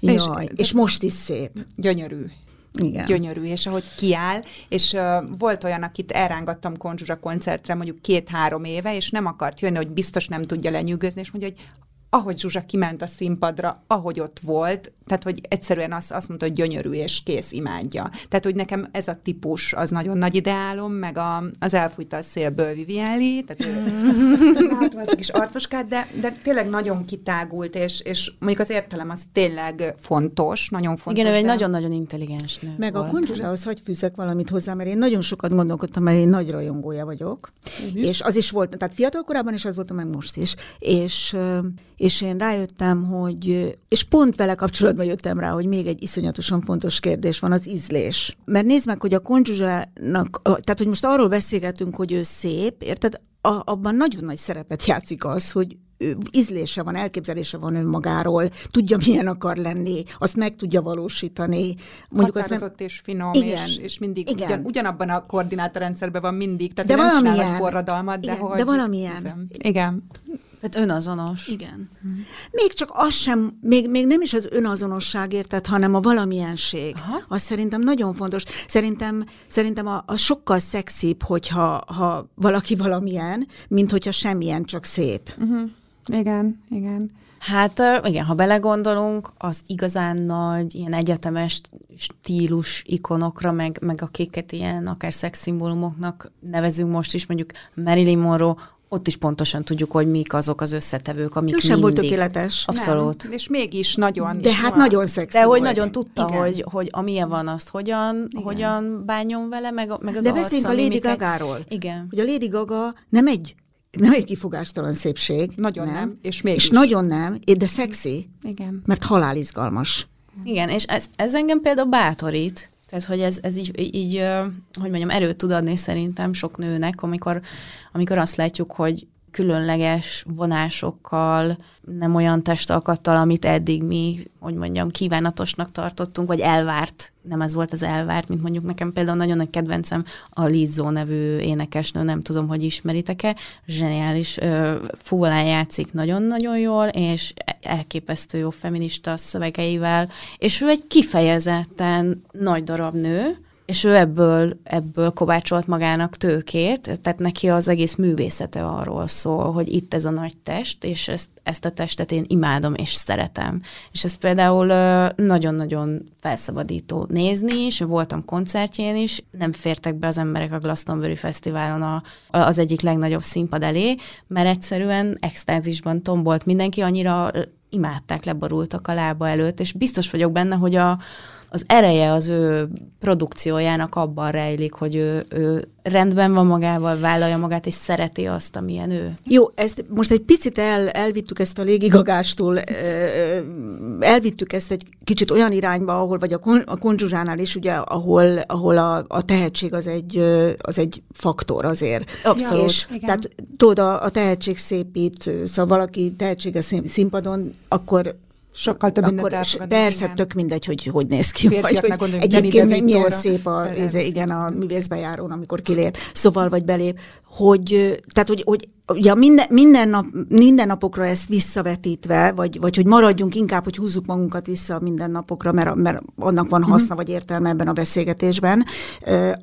Ugye? Jaj, és, és most is szép. Gyönyörű. Igen. gyönyörű, és ahogy kiáll, és uh, volt olyan, akit elrángattam Konzsuzsa koncertre mondjuk két-három éve, és nem akart jönni, hogy biztos nem tudja lenyűgözni, és mondja, hogy ahogy Zsuzsa kiment a színpadra, ahogy ott volt, tehát, hogy egyszerűen azt, azt mondta, hogy gyönyörű és kész, imádja. Tehát, hogy nekem ez a típus az nagyon nagy ideálom, meg a, az elfújta a szélből Vivieli, tehát látom ezt a kis arcoskát, de, de tényleg nagyon kitágult, és, és mondjuk az értelem az tényleg fontos, nagyon fontos. Igen, ő egy nagyon-nagyon intelligens nő Meg volt. a Konzsusához hagy fűzek valamit hozzá, mert én nagyon sokat gondolkodtam, mert én nagy rajongója vagyok, uh-huh. és az is volt, tehát fiatal korában is az voltam, meg most is, és és én rájöttem, hogy, és pont vele kapcsolatban jöttem rá, hogy még egy iszonyatosan fontos kérdés van, az ízlés. Mert nézd meg, hogy a konzsuzsának, tehát hogy most arról beszélgetünk, hogy ő szép, érted? A, abban nagyon nagy szerepet játszik az, hogy ízlése van, elképzelése van önmagáról, tudja, milyen akar lenni, azt meg tudja valósítani. Mondjuk Határozott nem... és finom, igen, és, és mindig igen. Ugyan, ugyanabban a koordinátorrendszerben van mindig, tehát de nem valamilyen, forradalmat, de igen, hogy... De valamilyen. Igen. Tehát önazonos. Igen. Még csak az sem, még, még nem is az önazonosság érted, hanem a valamilyenség. Aha. Az szerintem nagyon fontos. Szerintem, szerintem a, a sokkal szexibb, hogyha ha valaki valamilyen, mint hogyha semmilyen, csak szép. Uh-huh. Igen, igen. Hát igen, ha belegondolunk, az igazán nagy, ilyen egyetemes stílus ikonokra, meg, meg akiket ilyen akár szexszimbólumoknak nevezünk most is, mondjuk Marilyn Monroe, ott is pontosan tudjuk, hogy mik azok az összetevők, amik ő sem mindig... volt tökéletes. Abszolút. Nem, és mégis nagyon De is hát van. nagyon szexi De volt. hogy nagyon tudta, Igen. hogy, hogy amilyen van, azt hogyan, Igen. hogyan bánjon vele, meg, meg az De beszéljünk a Lady Gaga-ról. Igen. Hogy a Lady Gaga nem egy nem egy kifogástalan szépség. Nagyon nem. nem és mégis. És nagyon nem, de szexi. Igen. Mert halálizgalmas. Igen, és ez, ez engem például bátorít, tehát, hogy ez, ez így, így, hogy mondjam, erőt tud adni szerintem sok nőnek, amikor, amikor azt látjuk, hogy különleges vonásokkal, nem olyan testalkattal, amit eddig mi, hogy mondjam, kívánatosnak tartottunk, vagy elvárt, nem ez volt az elvárt, mint mondjuk nekem például nagyon nagy kedvencem a Lizzo nevű énekesnő, nem tudom, hogy ismeritek-e, zseniális, fúlán játszik nagyon-nagyon jól, és elképesztő jó feminista szövegeivel, és ő egy kifejezetten nagy darab nő, és ő ebből, ebből kovácsolt magának tőkét, tehát neki az egész művészete arról szól, hogy itt ez a nagy test, és ezt, ezt a testet én imádom és szeretem. És ez például nagyon-nagyon felszabadító nézni is, voltam koncertjén is, nem fértek be az emberek a Glastonbury Fesztiválon a, az egyik legnagyobb színpad elé, mert egyszerűen extázisban tombolt mindenki, annyira imádták, leborultak a lába előtt, és biztos vagyok benne, hogy a, az ereje az ő produkciójának abban rejlik, hogy ő, ő rendben van magával, vállalja magát, és szereti azt, amilyen ő. Jó, ezt most egy picit el, elvittük ezt a légigagástól, elvittük ezt egy kicsit olyan irányba, ahol, vagy a, kon, a konzsuzsánál is, ugye, ahol, ahol a, a tehetség az egy, az egy faktor azért. Abszolút. És, tehát tudod, a, a tehetség szépít, szóval valaki tehetséges színpadon, akkor Sokkal több mindent elfogadni. Persze, igen. tök mindegy, hogy hogy néz ki. vagy, hogy egyébként milyen szép a, ez, igen, a művészbejárón, amikor kilép, szóval vagy belép, hogy, tehát, hogy, hogy ugye minden, minden, nap, minden napokra ezt visszavetítve, vagy, vagy hogy maradjunk inkább, hogy húzzuk magunkat vissza a mindennapokra, mert, mert annak van mhm. haszna, vagy értelme ebben a beszélgetésben,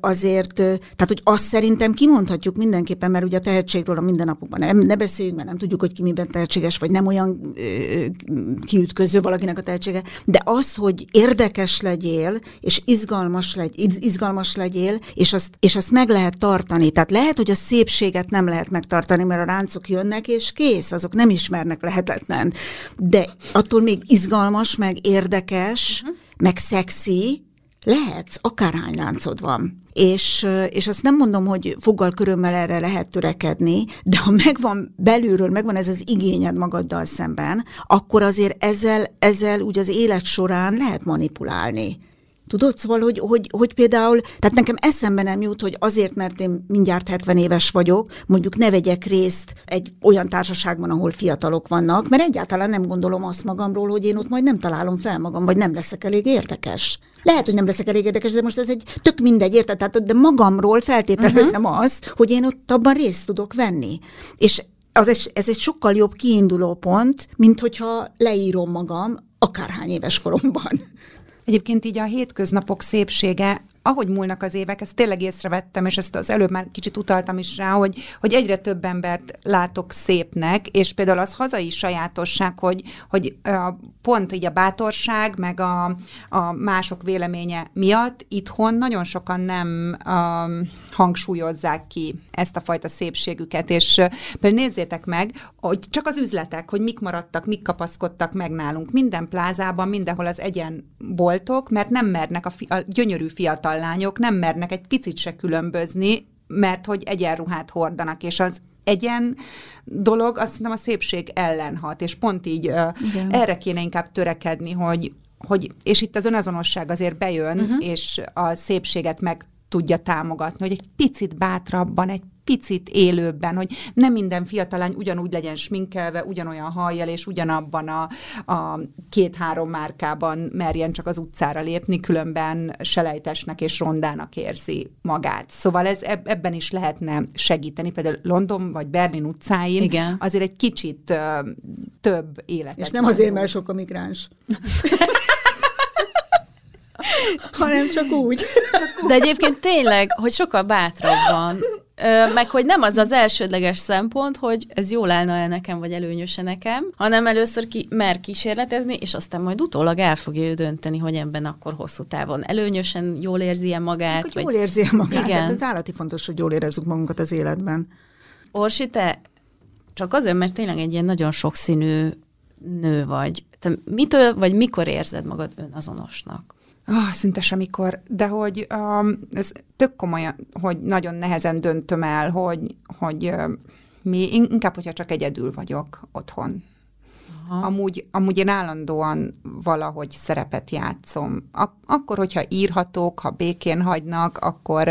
azért, tehát hogy azt szerintem kimondhatjuk mindenképpen, mert ugye a tehetségről a mindennapokban nem, ne beszéljünk, mert nem tudjuk, hogy ki miben tehetséges, vagy nem olyan kiütköző valakinek a tehetsége, de az, hogy érdekes legyél, és izgalmas, legy, izgalmas legyél, és azt, és azt meg lehet tartani. Tehát lehet, hogy a szépséget nem lehet megtartani, mert a ráncok jönnek, és kész, azok nem ismernek lehetetlen. De attól még izgalmas, meg érdekes, uh-huh. meg szexi, lehetsz, akárhány láncod van. És, és azt nem mondom, hogy foggal körömmel erre lehet törekedni, de ha megvan belülről, megvan ez az igényed magaddal szemben, akkor azért ezzel, ezzel úgy az élet során lehet manipulálni. Tudod, szóval, hogy, hogy, hogy például, tehát nekem eszembe nem jut, hogy azért, mert én mindjárt 70 éves vagyok, mondjuk ne vegyek részt egy olyan társaságban, ahol fiatalok vannak, mert egyáltalán nem gondolom azt magamról, hogy én ott majd nem találom fel magam, vagy nem leszek elég érdekes. Lehet, hogy nem leszek elég érdekes, de most ez egy tök mindegy, érted? Tehát, de magamról feltételezem uh-huh. azt, hogy én ott abban részt tudok venni. És az egy, ez egy sokkal jobb kiinduló pont, mint hogyha leírom magam akárhány éves koromban. Egyébként így a hétköznapok szépsége ahogy múlnak az évek, ezt tényleg észrevettem, és ezt az előbb már kicsit utaltam is rá, hogy, hogy egyre több embert látok szépnek, és például az hazai sajátosság, hogy, hogy pont így a bátorság, meg a, a mások véleménye miatt itthon nagyon sokan nem um, hangsúlyozzák ki ezt a fajta szépségüket, és például nézzétek meg, hogy csak az üzletek, hogy mik maradtak, mik kapaszkodtak meg nálunk. Minden plázában, mindenhol az egyen boltok, mert nem mernek a, fi, a gyönyörű fiatal lányok nem mernek egy picit se különbözni, mert hogy egyenruhát hordanak, és az egyen dolog, azt hiszem a szépség ellen hat, és pont így Igen. erre kéne inkább törekedni, hogy, hogy, és itt az önazonosság azért bejön, uh-huh. és a szépséget meg tudja támogatni, hogy egy picit bátrabban, egy picit élőbben, hogy nem minden fiatal lány ugyanúgy legyen sminkelve, ugyanolyan hajjal, és ugyanabban a, a két-három márkában merjen csak az utcára lépni, különben selejtesnek és rondának érzi magát. Szóval ez ebben is lehetne segíteni, például London vagy Berlin utcáin Igen. azért egy kicsit uh, több életet. És nem azért, mert sok a migráns. hanem csak úgy. Csak úgy. De egyébként tényleg, hogy sokkal bátrabban Ö, meg hogy nem az az elsődleges szempont, hogy ez jól állna el nekem, vagy előnyöse nekem, hanem először ki, mer kísérletezni, és aztán majd utólag el fogja ő dönteni, hogy ebben akkor hosszú távon előnyösen jól érzi -e magát. Hogy vagy... jól érzi -e magát. Igen. Hát ez állati fontos, hogy jól érezzük magunkat az életben. Orsi, te csak azért, mert tényleg egy ilyen nagyon sokszínű nő vagy. Te mitől, vagy mikor érzed magad önazonosnak? Oh, szinte semmikor, de hogy um, ez tök komolyan, hogy nagyon nehezen döntöm el, hogy, hogy uh, mi, inkább, hogyha csak egyedül vagyok otthon. Aha. Amúgy, amúgy én állandóan valahogy szerepet játszom. Ak- akkor, hogyha írhatok, ha békén hagynak, akkor,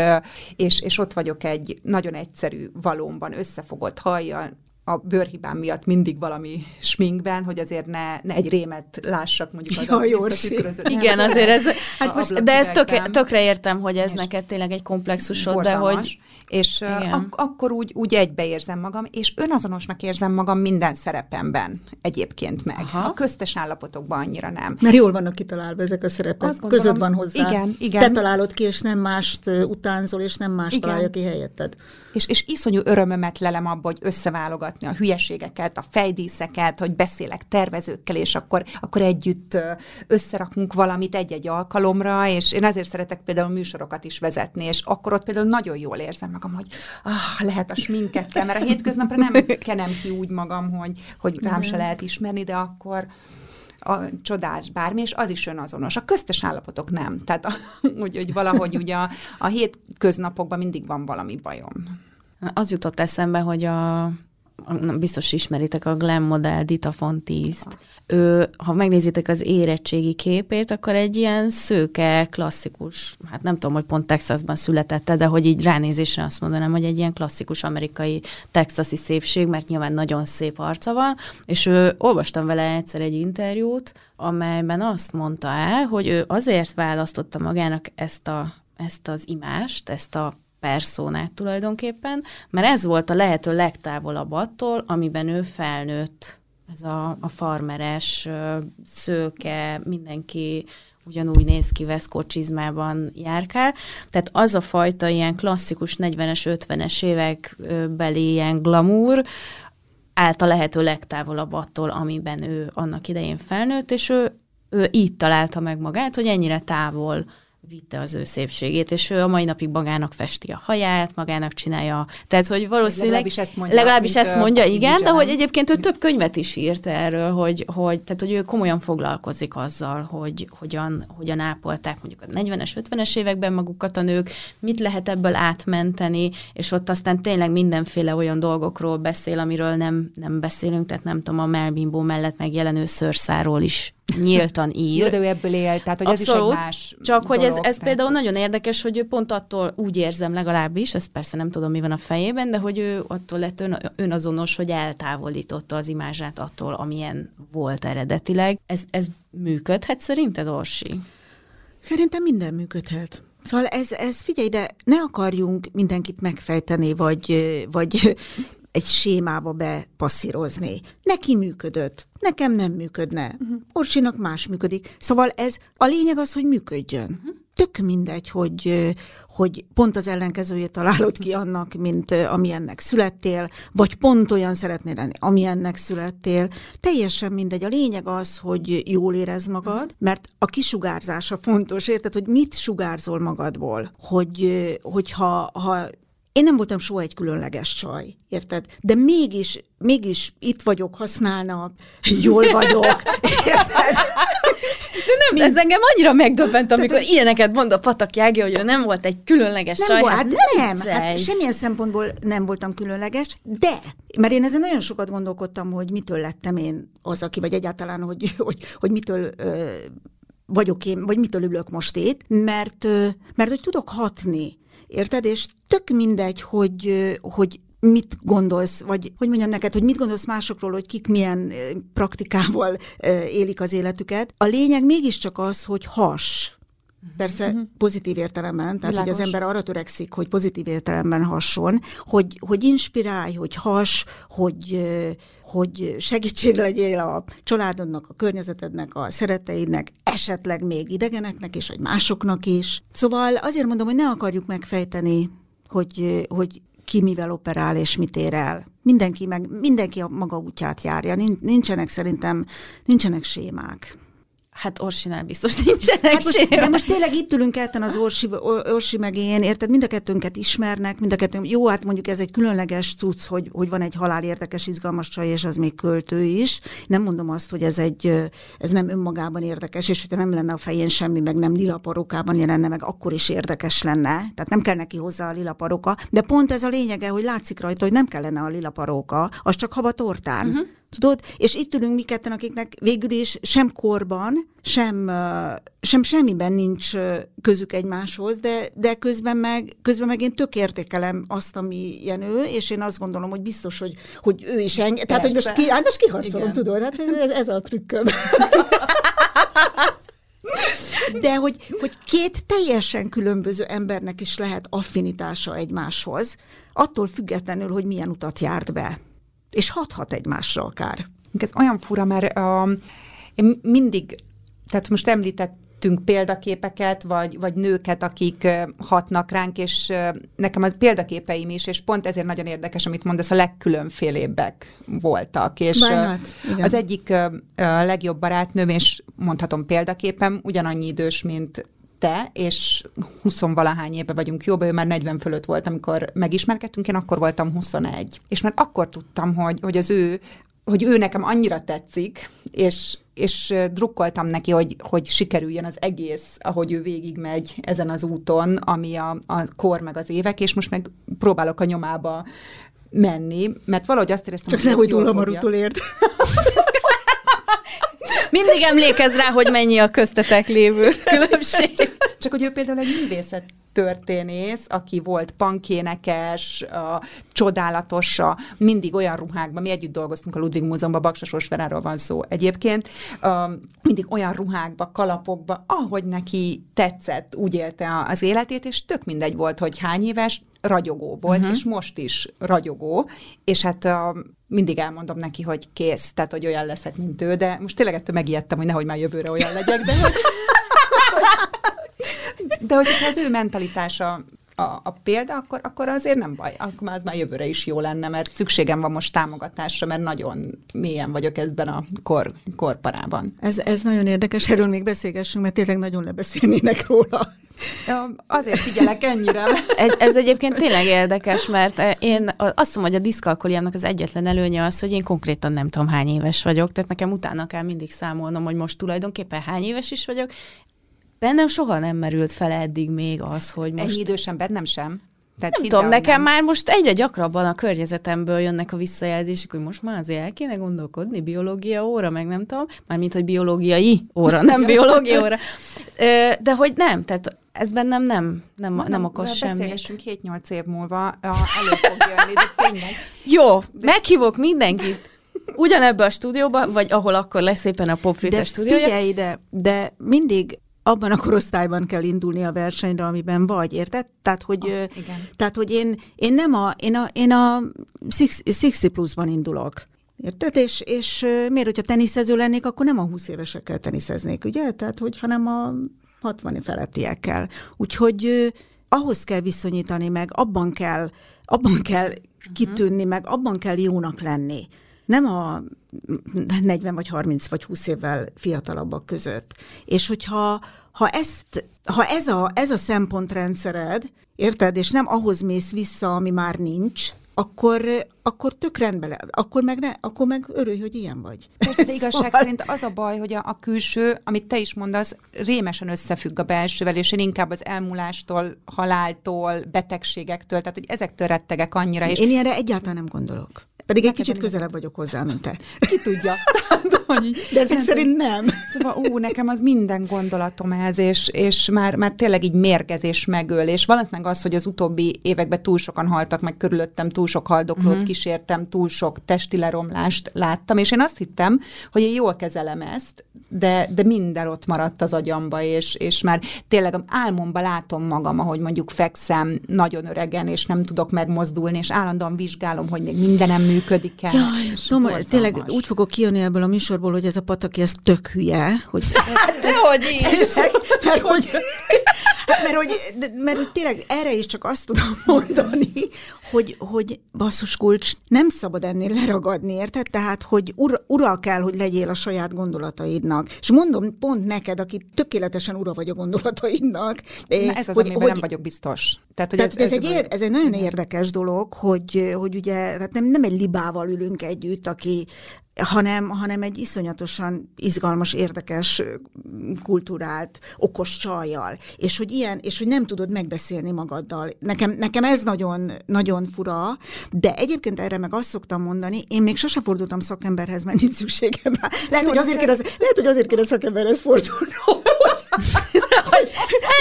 és, és ott vagyok egy nagyon egyszerű valómban összefogott hajjal, a bőrhibám miatt mindig valami sminkben, hogy azért ne, ne egy rémet lássak mondjuk az ja, a Igen, azért ez, hát most, de ez tökre, tökre értem, hogy ez neked tényleg egy komplexusod, de hogy és ak- akkor úgy, úgy egybeérzem magam, és önazonosnak érzem magam minden szerepemben egyébként meg. Aha. A köztes állapotokban annyira nem. Mert jól vannak kitalálva ezek a szerepek, Azt gondolom, között van hozzá. Igen, igen. Te találod ki, és nem mást utánzol, és nem más igen. találja ki helyetted. És, és iszonyú örömömet lelem abba, hogy összeválogatni a hülyeségeket, a fejdíszeket, hogy beszélek tervezőkkel, és akkor, akkor együtt összerakunk valamit egy-egy alkalomra, és én ezért szeretek például műsorokat is vezetni, és akkor ott például nagyon jól érzem magam, hogy ah, lehet a sminkekkel, mert a hétköznapra nem kenem ki úgy magam, hogy, hogy rám se lehet ismerni, de akkor a csodás bármi, és az is önazonos. A köztes állapotok nem. Tehát a, úgy, hogy valahogy ugye a, a hétköznapokban mindig van valami bajom. Az jutott eszembe, hogy a biztos ismeritek a glam modell Dita Fontiszt. Ő, ha megnézitek az érettségi képét, akkor egy ilyen szőke, klasszikus, hát nem tudom, hogy pont Texasban születette, de hogy így ránézésre azt mondanám, hogy egy ilyen klasszikus amerikai texasi szépség, mert nyilván nagyon szép arca van, és ő, olvastam vele egyszer egy interjút, amelyben azt mondta el, hogy ő azért választotta magának ezt a ezt az imást, ezt a perszónát tulajdonképpen, mert ez volt a lehető legtávolabb attól, amiben ő felnőtt. Ez a, a farmeres, szőke, mindenki ugyanúgy néz ki, veszkocsizmában járkál. Tehát az a fajta ilyen klasszikus 40-es, 50-es évekbeli ilyen glamour, állt a lehető legtávolabb attól, amiben ő annak idején felnőtt, és ő, ő így találta meg magát, hogy ennyire távol vitte az ő szépségét, és ő a mai napig magának festi a haját, magának csinálja. Tehát, hogy valószínűleg... Legalábbis ezt mondja. Legalábbis ezt mondja, igen, de hogy egyébként ő több könyvet is írt erről, hogy, hogy, tehát, hogy ő komolyan foglalkozik azzal, hogy hogyan, hogyan ápolták mondjuk a 40-es, 50-es években magukat a nők, mit lehet ebből átmenteni, és ott aztán tényleg mindenféle olyan dolgokról beszél, amiről nem, nem beszélünk, tehát nem tudom, a Melbimbó mellett megjelenő szőrszáról is nyíltan ír. Jó, de ő ebből él, tehát hogy Abszolút, ez is egy más Csak hogy ez, ez például nagyon érdekes, hogy ő pont attól úgy érzem legalábbis, ezt persze nem tudom, mi van a fejében, de hogy ő attól lett ön, önazonos, hogy eltávolította az imázsát attól, amilyen volt eredetileg. Ez, ez működhet szerinted, Orsi? Szerintem minden működhet. Szóval ez, ez figyelj, de ne akarjunk mindenkit megfejteni, vagy, vagy egy sémába bepasszírozni. Neki működött, nekem nem működne. Uh-huh. Orsinak más működik. Szóval ez a lényeg az, hogy működjön. Uh-huh. Tök mindegy, hogy, hogy pont az ellenkezőjét találod ki annak, mint amilyennek születtél, vagy pont olyan szeretnél lenni, amilyennek születtél. Teljesen mindegy. A lényeg az, hogy jól érez magad, mert a kisugárzása fontos, érted, hogy mit sugárzol magadból. Hogy, hogyha ha én nem voltam soha egy különleges csaj, érted? De mégis, mégis itt vagyok, használnak, jól vagyok, érted? De nem, Mind... ez engem annyira megdöbbent, amikor Tehát, ilyeneket mond a Patak Jági, hogy ő nem volt egy különleges nem csaj. Volt, hát nem, nem hát semmilyen szempontból nem voltam különleges, de, mert én ezen nagyon sokat gondolkodtam, hogy mitől lettem én az, aki, vagy egyáltalán, hogy, hogy, hogy mitől ö, vagyok én, vagy mitől ülök most itt, mert, ö, mert hogy tudok hatni érted? És tök mindegy, hogy, hogy mit gondolsz, vagy hogy mondjam neked, hogy mit gondolsz másokról, hogy kik milyen praktikával élik az életüket. A lényeg mégiscsak az, hogy has. Persze uh-huh. pozitív értelemben, tehát Világos. hogy az ember arra törekszik, hogy pozitív értelemben hasson, hogy, hogy inspirálj, hogy has, hogy, hogy segítség legyél a családodnak, a környezetednek, a szereteidnek, esetleg még idegeneknek és vagy másoknak is. Szóval azért mondom, hogy ne akarjuk megfejteni, hogy, hogy ki mivel operál és mit ér el. Mindenki, meg, mindenki a maga útját járja. Nincsenek szerintem, nincsenek sémák. Hát Orsinál biztos nincsenek hát most, De most tényleg itt ülünk ketten az Orsi, Orsi meg én, érted? Mind a kettőnket ismernek, mind a kettőnk, jó, hát mondjuk ez egy különleges cucc, hogy, hogy van egy halál érdekes, izgalmas csaj, és az még költő is. Nem mondom azt, hogy ez egy, ez nem önmagában érdekes, és hogyha nem lenne a fején semmi, meg nem lila parokában jelenne meg, akkor is érdekes lenne. Tehát nem kell neki hozzá a lila paróka. De pont ez a lényege, hogy látszik rajta, hogy nem kellene a lila paróka, az csak haba tortán. Uh-huh. Tudod? És itt ülünk mi ketten, akiknek végül is sem korban, sem, sem semmiben nincs közük egymáshoz, de, de közben, meg, közben meg én tök értékelem azt, ami ilyen ő, és én azt gondolom, hogy biztos, hogy, hogy ő is enged. Tehát, hogy most, ki, hát most kiharcolom, Igen. tudod? Hát ez, ez a trükköm. De hogy, hogy két teljesen különböző embernek is lehet affinitása egymáshoz, attól függetlenül, hogy milyen utat járt be és hathat egymásra akár. Ez olyan fura, mert uh, én mindig, tehát most említett példaképeket, vagy, vagy nőket, akik hatnak ránk, és nekem az példaképeim is, és pont ezért nagyon érdekes, amit mondasz, a legkülönfélébbek voltak. És Bánat, az egyik legjobb barátnőm, és mondhatom példaképem, ugyanannyi idős, mint te, és 20 valahány éve vagyunk jóba, ő már 40 fölött volt, amikor megismerkedtünk, én akkor voltam 21. És már akkor tudtam, hogy, hogy az ő hogy ő nekem annyira tetszik, és, és drukkoltam neki, hogy, hogy sikerüljön az egész, ahogy ő végigmegy ezen az úton, ami a, a kor meg az évek, és most meg próbálok a nyomába menni, mert valahogy azt éreztem, Csak hogy nehogy túl hamar utolért. Mindig emlékez rá, hogy mennyi a köztetek lévő különbség. Csak hogy ő például egy művészet történész, aki volt pankénekes, a, csodálatos, a, mindig olyan ruhákban, mi együtt dolgoztunk a Ludwig Múzeumban, Baksasos Veráról van szó egyébként, a, mindig olyan ruhákba, kalapokba, ahogy neki tetszett, úgy élte az életét, és tök mindegy volt, hogy hány éves, ragyogó volt, uh-huh. és most is ragyogó, és hát uh, mindig elmondom neki, hogy kész, tehát, hogy olyan leszek, mint ő, de most tényleg ettől megijedtem, hogy nehogy már jövőre olyan legyek, de hogy, de hogyha az ő mentalitása a, a példa, akkor, akkor azért nem baj, akkor már az már jövőre is jó lenne, mert szükségem van most támogatásra, mert nagyon mélyen vagyok ebben a kor, korparában. Ez, ez nagyon érdekes, erről még beszélgessünk, mert tényleg nagyon lebeszélnének róla. Ja, azért figyelek ennyire. Ez, ez egyébként tényleg érdekes, mert én azt mondom, hogy a diszkalkuliámnak az egyetlen előnye az, hogy én konkrétan nem tudom hány éves vagyok, tehát nekem utána kell mindig számolnom, hogy most tulajdonképpen hány éves is vagyok, Bennem soha nem merült fel eddig még az, hogy most... Ennyi idősen bennem sem. Tehát nem tudom, nekem nem. már most egyre gyakrabban a környezetemből jönnek a visszajelzések, hogy most már azért el kéne gondolkodni, biológia óra, meg nem tudom, mármint, hogy biológiai óra, nem biológia óra. De hogy nem, tehát ez bennem nem, nem, nem, nem okoz semmit. 7-8 év múlva, elő fog jönni, de tényleg. Jó, de... meghívok mindenkit ugyanebbe a stúdióba, vagy ahol akkor lesz éppen a Popfilter stúdiója. De figyelj ide, de mindig abban a korosztályban kell indulni a versenyre, amiben vagy, érted? Tehát, hogy, oh, igen. tehát, hogy én, én nem a, én a, én a 60 pluszban indulok. Érted? És, és miért, hogyha teniszező lennék, akkor nem a 20 évesekkel teniszeznék, ugye? Tehát, hogy hanem a 60 felettiekkel. Úgyhogy ahhoz kell viszonyítani meg, abban kell, abban kell uh-huh. kitűnni, meg abban kell jónak lenni. Nem a 40 vagy 30 vagy 20 évvel fiatalabbak között. És hogyha ha, ezt, ha ez, a, ez a szempontrendszered, érted, és nem ahhoz mész vissza, ami már nincs, akkor, akkor tök rendben, akkor meg, ne, akkor meg örülj, hogy ilyen vagy. Persze, de igazság szóval... szerint az a baj, hogy a, a külső, amit te is mondasz, rémesen összefügg a belsővel, és én inkább az elmúlástól, haláltól, betegségektől, tehát hogy ezektől rettegek annyira. És... Én ilyenre egyáltalán nem gondolok Pedig egy kicsit közelebb vagyok hozzá, mint te. Ki tudja. De ezek szerint nem. Szóval, ú, nekem az minden gondolatom ez, és, és már, már tényleg így mérgezés megöl, és valószínűleg az, hogy az utóbbi években túl sokan haltak meg körülöttem, túl sok haldoklót uh-huh. kísértem, túl sok testi leromlást láttam, és én azt hittem, hogy én jól kezelem ezt, de, de minden ott maradt az agyamba, és, és már tényleg álmomban látom magam, ahogy mondjuk fekszem nagyon öregen, és nem tudok megmozdulni, és állandóan vizsgálom, hogy még mindenem működik el. Jaj, tényleg úgy fogok kijönni ebből a műsorból, hogy ez a pataki, ez tök hülye. Hogy, de hogy is? mert hogy, mert hogy, mert hogy tényleg erre is csak azt tudom mondani, hogy, hogy basszus kulcs, nem szabad ennél leragadni, érted? Tehát, hogy ura, ura kell, hogy legyél a saját gondolataidnak. És mondom pont neked, aki tökéletesen ura vagy a gondolataidnak. Na ez az, hogy, amiben hogy, nem vagyok biztos. Tehát, hogy tehát ez, ez, egy ér, ez egy nagyon érdekes dolog, hogy, hogy ugye tehát nem, nem egy libával ülünk együtt, aki, hanem, hanem egy iszonyatosan izgalmas, érdekes, kulturált, okos csajjal. És hogy ilyen, és hogy nem tudod megbeszélni magaddal. Nekem, nekem ez nagyon, nagyon fura, de egyébként erre meg azt szoktam mondani, én még sose fordultam szakemberhez, mert nincs szükségem rá. Lehet, hogy azért kérdez, lehet, hogy azért kérdez szakemberhez fordulnom,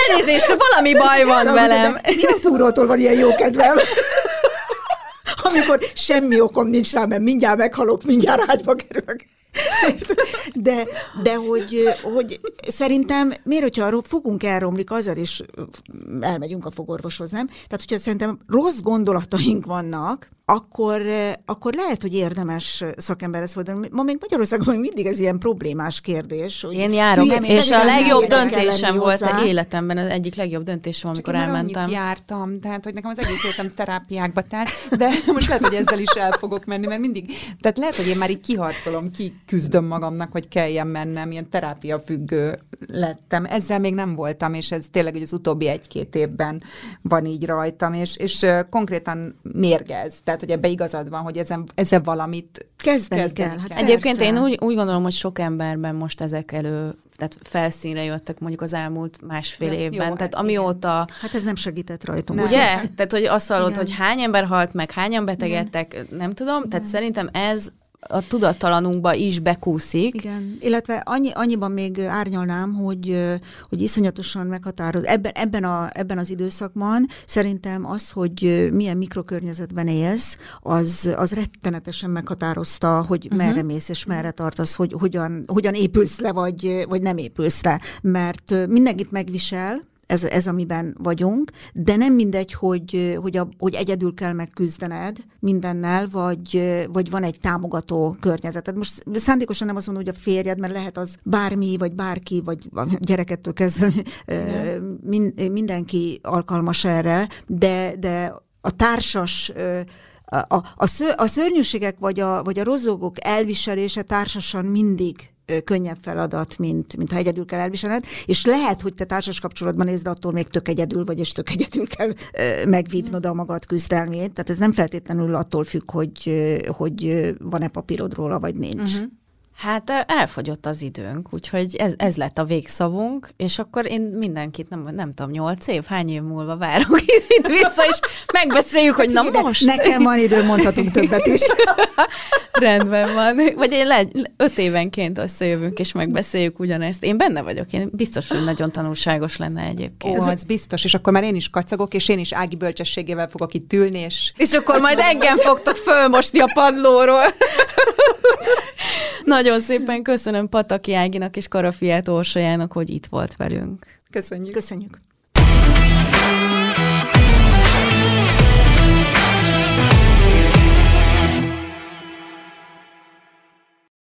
elnézést, valami baj van velem. Mi a túrótól van ilyen jó kedvem? Amikor semmi okom nincs rá, mert mindjárt meghalok, mindjárt ágyba kerülök. De, de hogy, hogy szerintem, miért, hogyha a fogunk elromlik, azzal is elmegyünk a fogorvoshoz, nem? Tehát, hogyha szerintem rossz gondolataink vannak, akkor, akkor lehet, hogy érdemes szakemberhez fordulni. Ma még Magyarországon még mindig ez ilyen problémás kérdés. Hogy Én járok, hülye, és a legjobb döntésem volt hozzá. életemben, az egyik legjobb döntésem, amikor Csak elmentem. Én jártam, tehát hogy nekem az egész életem terápiákba telt, de most lehet, hogy ezzel is el fogok menni, mert mindig, tehát lehet, hogy én már így kiharcolom, kiküzdöm magamnak, hogy kelljen mennem, ilyen terápia függő lettem. Ezzel még nem voltam, és ez tényleg az utóbbi egy-két évben van így rajtam, és, és konkrétan mérgez. Tehát hogy ebbe igazad van, hogy ezen, ezzel valamit kezdeni, kezdeni kell. Hát kell. Egyébként én úgy, úgy gondolom, hogy sok emberben most ezek elő tehát felszínre jöttek mondjuk az elmúlt másfél ja, évben. Jó, tehát hát amióta... Hát ez nem segített rajtunk. Ugye? Tehát, hogy azt hallott, hogy hányan ember halt meg, hányan betegedtek, Igen. nem tudom. Igen. Tehát szerintem ez a tudattalanunkba is bekúszik. Igen, illetve annyi, annyiban még árnyalnám, hogy, hogy iszonyatosan meghatároz. Ebben, ebben, a, ebben az időszakban szerintem az, hogy milyen mikrokörnyezetben élsz, az, az rettenetesen meghatározta, hogy uh-huh. merre mész és merre tartasz, hogy hogyan, hogyan épülsz le, vagy, vagy nem épülsz le. Mert mindenkit megvisel, ez, ez amiben vagyunk, de nem mindegy, hogy, hogy, a, hogy egyedül kell megküzdened mindennel, vagy, vagy van egy támogató környezeted. Most szándékosan nem azt mondom, hogy a férjed, mert lehet az bármi, vagy bárki, vagy a gyerekettől kezdve min, mindenki alkalmas erre, de, de a társas a, a, ször, a szörnyűségek vagy a, vagy a rozogók elviselése társasan mindig könnyebb feladat, mint, mint ha egyedül kell elviselned, és lehet, hogy te társas kapcsolatban nézd, de attól még tök egyedül vagy, és tök egyedül kell megvívnod a magad küzdelmét. Tehát ez nem feltétlenül attól függ, hogy, hogy van-e papírod róla, vagy nincs. Uh-huh. Hát elfogyott az időnk, úgyhogy ez, ez lett a végszavunk, és akkor én mindenkit, nem, nem tudom, nyolc év, hány év múlva várok itt vissza, és megbeszéljük, hogy na ide, most. Nekem van idő, mondhatunk többet is. Rendben van. Vagy én le, öt évenként összejövünk, és megbeszéljük ugyanezt. Én benne vagyok, én biztos, hogy nagyon tanulságos lenne egyébként. Ó, az biztos, és akkor már én is kacagok, és én is Ági bölcsességével fogok itt ülni, és... És akkor majd engem fogtok fölmosni a padlóról. Nagyon nagyon szépen köszönöm Pataki Áginak és Karafiát Orsajának, hogy itt volt velünk. Köszönjük. Köszönjük.